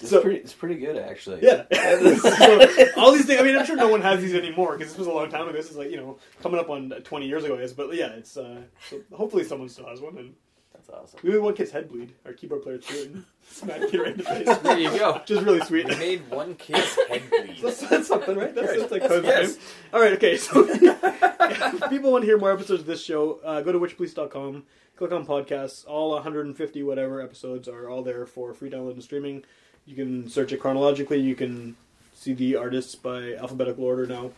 It's, So- pretty, it's pretty good, actually. Yeah. so, all these things. I mean, I'm sure no one has these anymore because this was a long time ago. This is like you know coming up on 20 years ago. I guess. But yeah, it's uh, so hopefully someone still has one. And That's awesome. we made one kid's head bleed. Our keyboard player threw it and smacked kid right in the face, There you go. which is really sweet. We made one kid's head bleed. That's, that's something, right? That's, that's like code Yes. name. All right, okay. So, if people want to hear more episodes of this show, uh, go to witchpolice.com, click on podcasts. All 150 whatever episodes are all there for free download and streaming. You can search it chronologically. You can see the artists by alphabetical order now,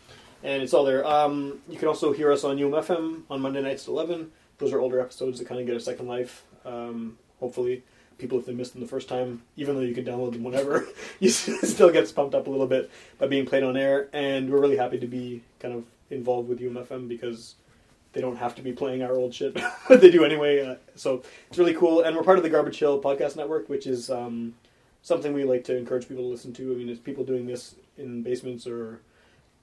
and it's all there. Um, you can also hear us on UMFM on Monday nights at 11. Those are older episodes that kind of get a second life. Um, hopefully, people if they missed them the first time, even though you can download them whenever, you still gets pumped up a little bit by being played on air. And we're really happy to be kind of involved with UMFM because they don't have to be playing our old shit, but they do anyway. Uh, so it's really cool. And we're part of the Garbage Hill Podcast Network, which is um, something we like to encourage people to listen to. I mean, it's people doing this in basements or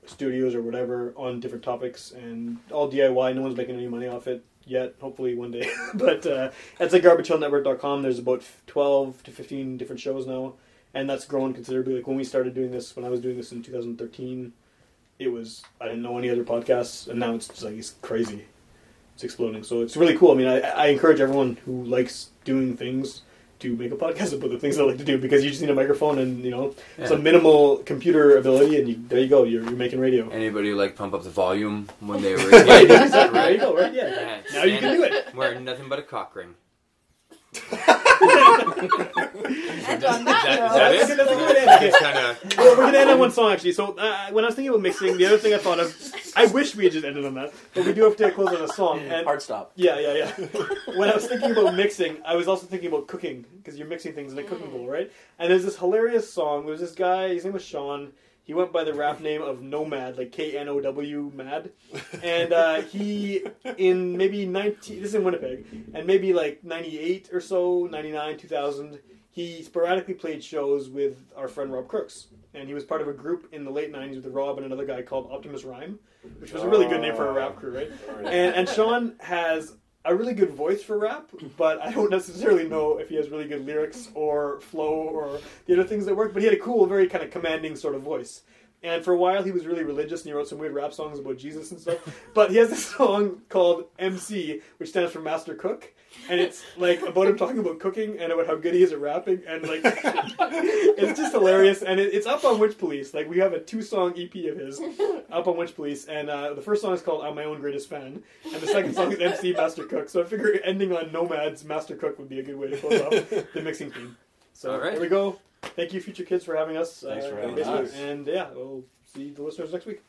studios or whatever on different topics and all DIY. No one's making any money off it yet. Hopefully one day. but uh, it's at garbagehillnetwork.com. There's about 12 to 15 different shows now. And that's grown considerably. Like when we started doing this, when I was doing this in 2013, it was, I didn't know any other podcasts. And now it's just like, it's crazy. It's exploding. So it's really cool. I mean, I, I encourage everyone who likes doing things to make a podcast about the things I like to do because you just need a microphone and, you know, Yeah. some minimal computer ability and you, there you go. You're, you're making radio. Anybody like pump up the volume when they were a Right, kid? exactly. There you go, right? Yeah. Yeah, Now you can do it. Wearing nothing but a cock ring. And on that Is note, that That's it? good- that's a good end. Okay. Kind of. Well, we're gonna end on one song actually. So uh, when I was thinking about mixing, the other thing I thought of, I wish we had just ended on that, but we do have to close on a song. And Hard stop. yeah, yeah, yeah. when I was thinking about mixing, I was also thinking about cooking because you're mixing things in a cooking bowl, right? And there's this hilarious song. There's this guy. His name was Sean. He went by the rap name of Nomad, like K N O W Mad, and uh, he in maybe nineteen. This is in Winnipeg, and maybe like ninety eight or so, ninety nine, two thousand. He sporadically played shows with our friend Rob Crooks, and he was part of a group in the late '90s with Rob and another guy called Optimus Rhyme, which was a really good name for a rap crew, right? And, and Sean has a really good voice for rap, but I don't necessarily know if he has really good lyrics or flow or the other things that work. But he had a cool, very kind of commanding sort of voice. And for a while, he was really religious, and he wrote some weird rap songs about Jesus and stuff. But he has this song called MC, which stands for Master Cook, and it's like about him talking about cooking and about how good he is at rapping, and like it's just hilarious. And it, it's up on Witch Police. Like we have a two-song EP of his up on Witch Police, and uh, the first song is called "I'm My Own Greatest Fan," and the second song is MC Master Cook. So I figure ending on Nomad's Master Cook would be a good way to close off the mixing theme. So All right. there we go. Thank you, future kids, for having us. Thanks for uh, having us. And yeah, we'll see the listeners next week.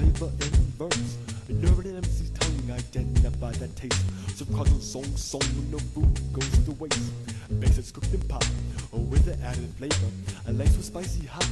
Flavor in verse. A nerve in MC's tongue, identify that taste. Cause song, song when no food goes to waste. Base it's cooked in pot, or oh, with the added flavor. A lace with spicy hot,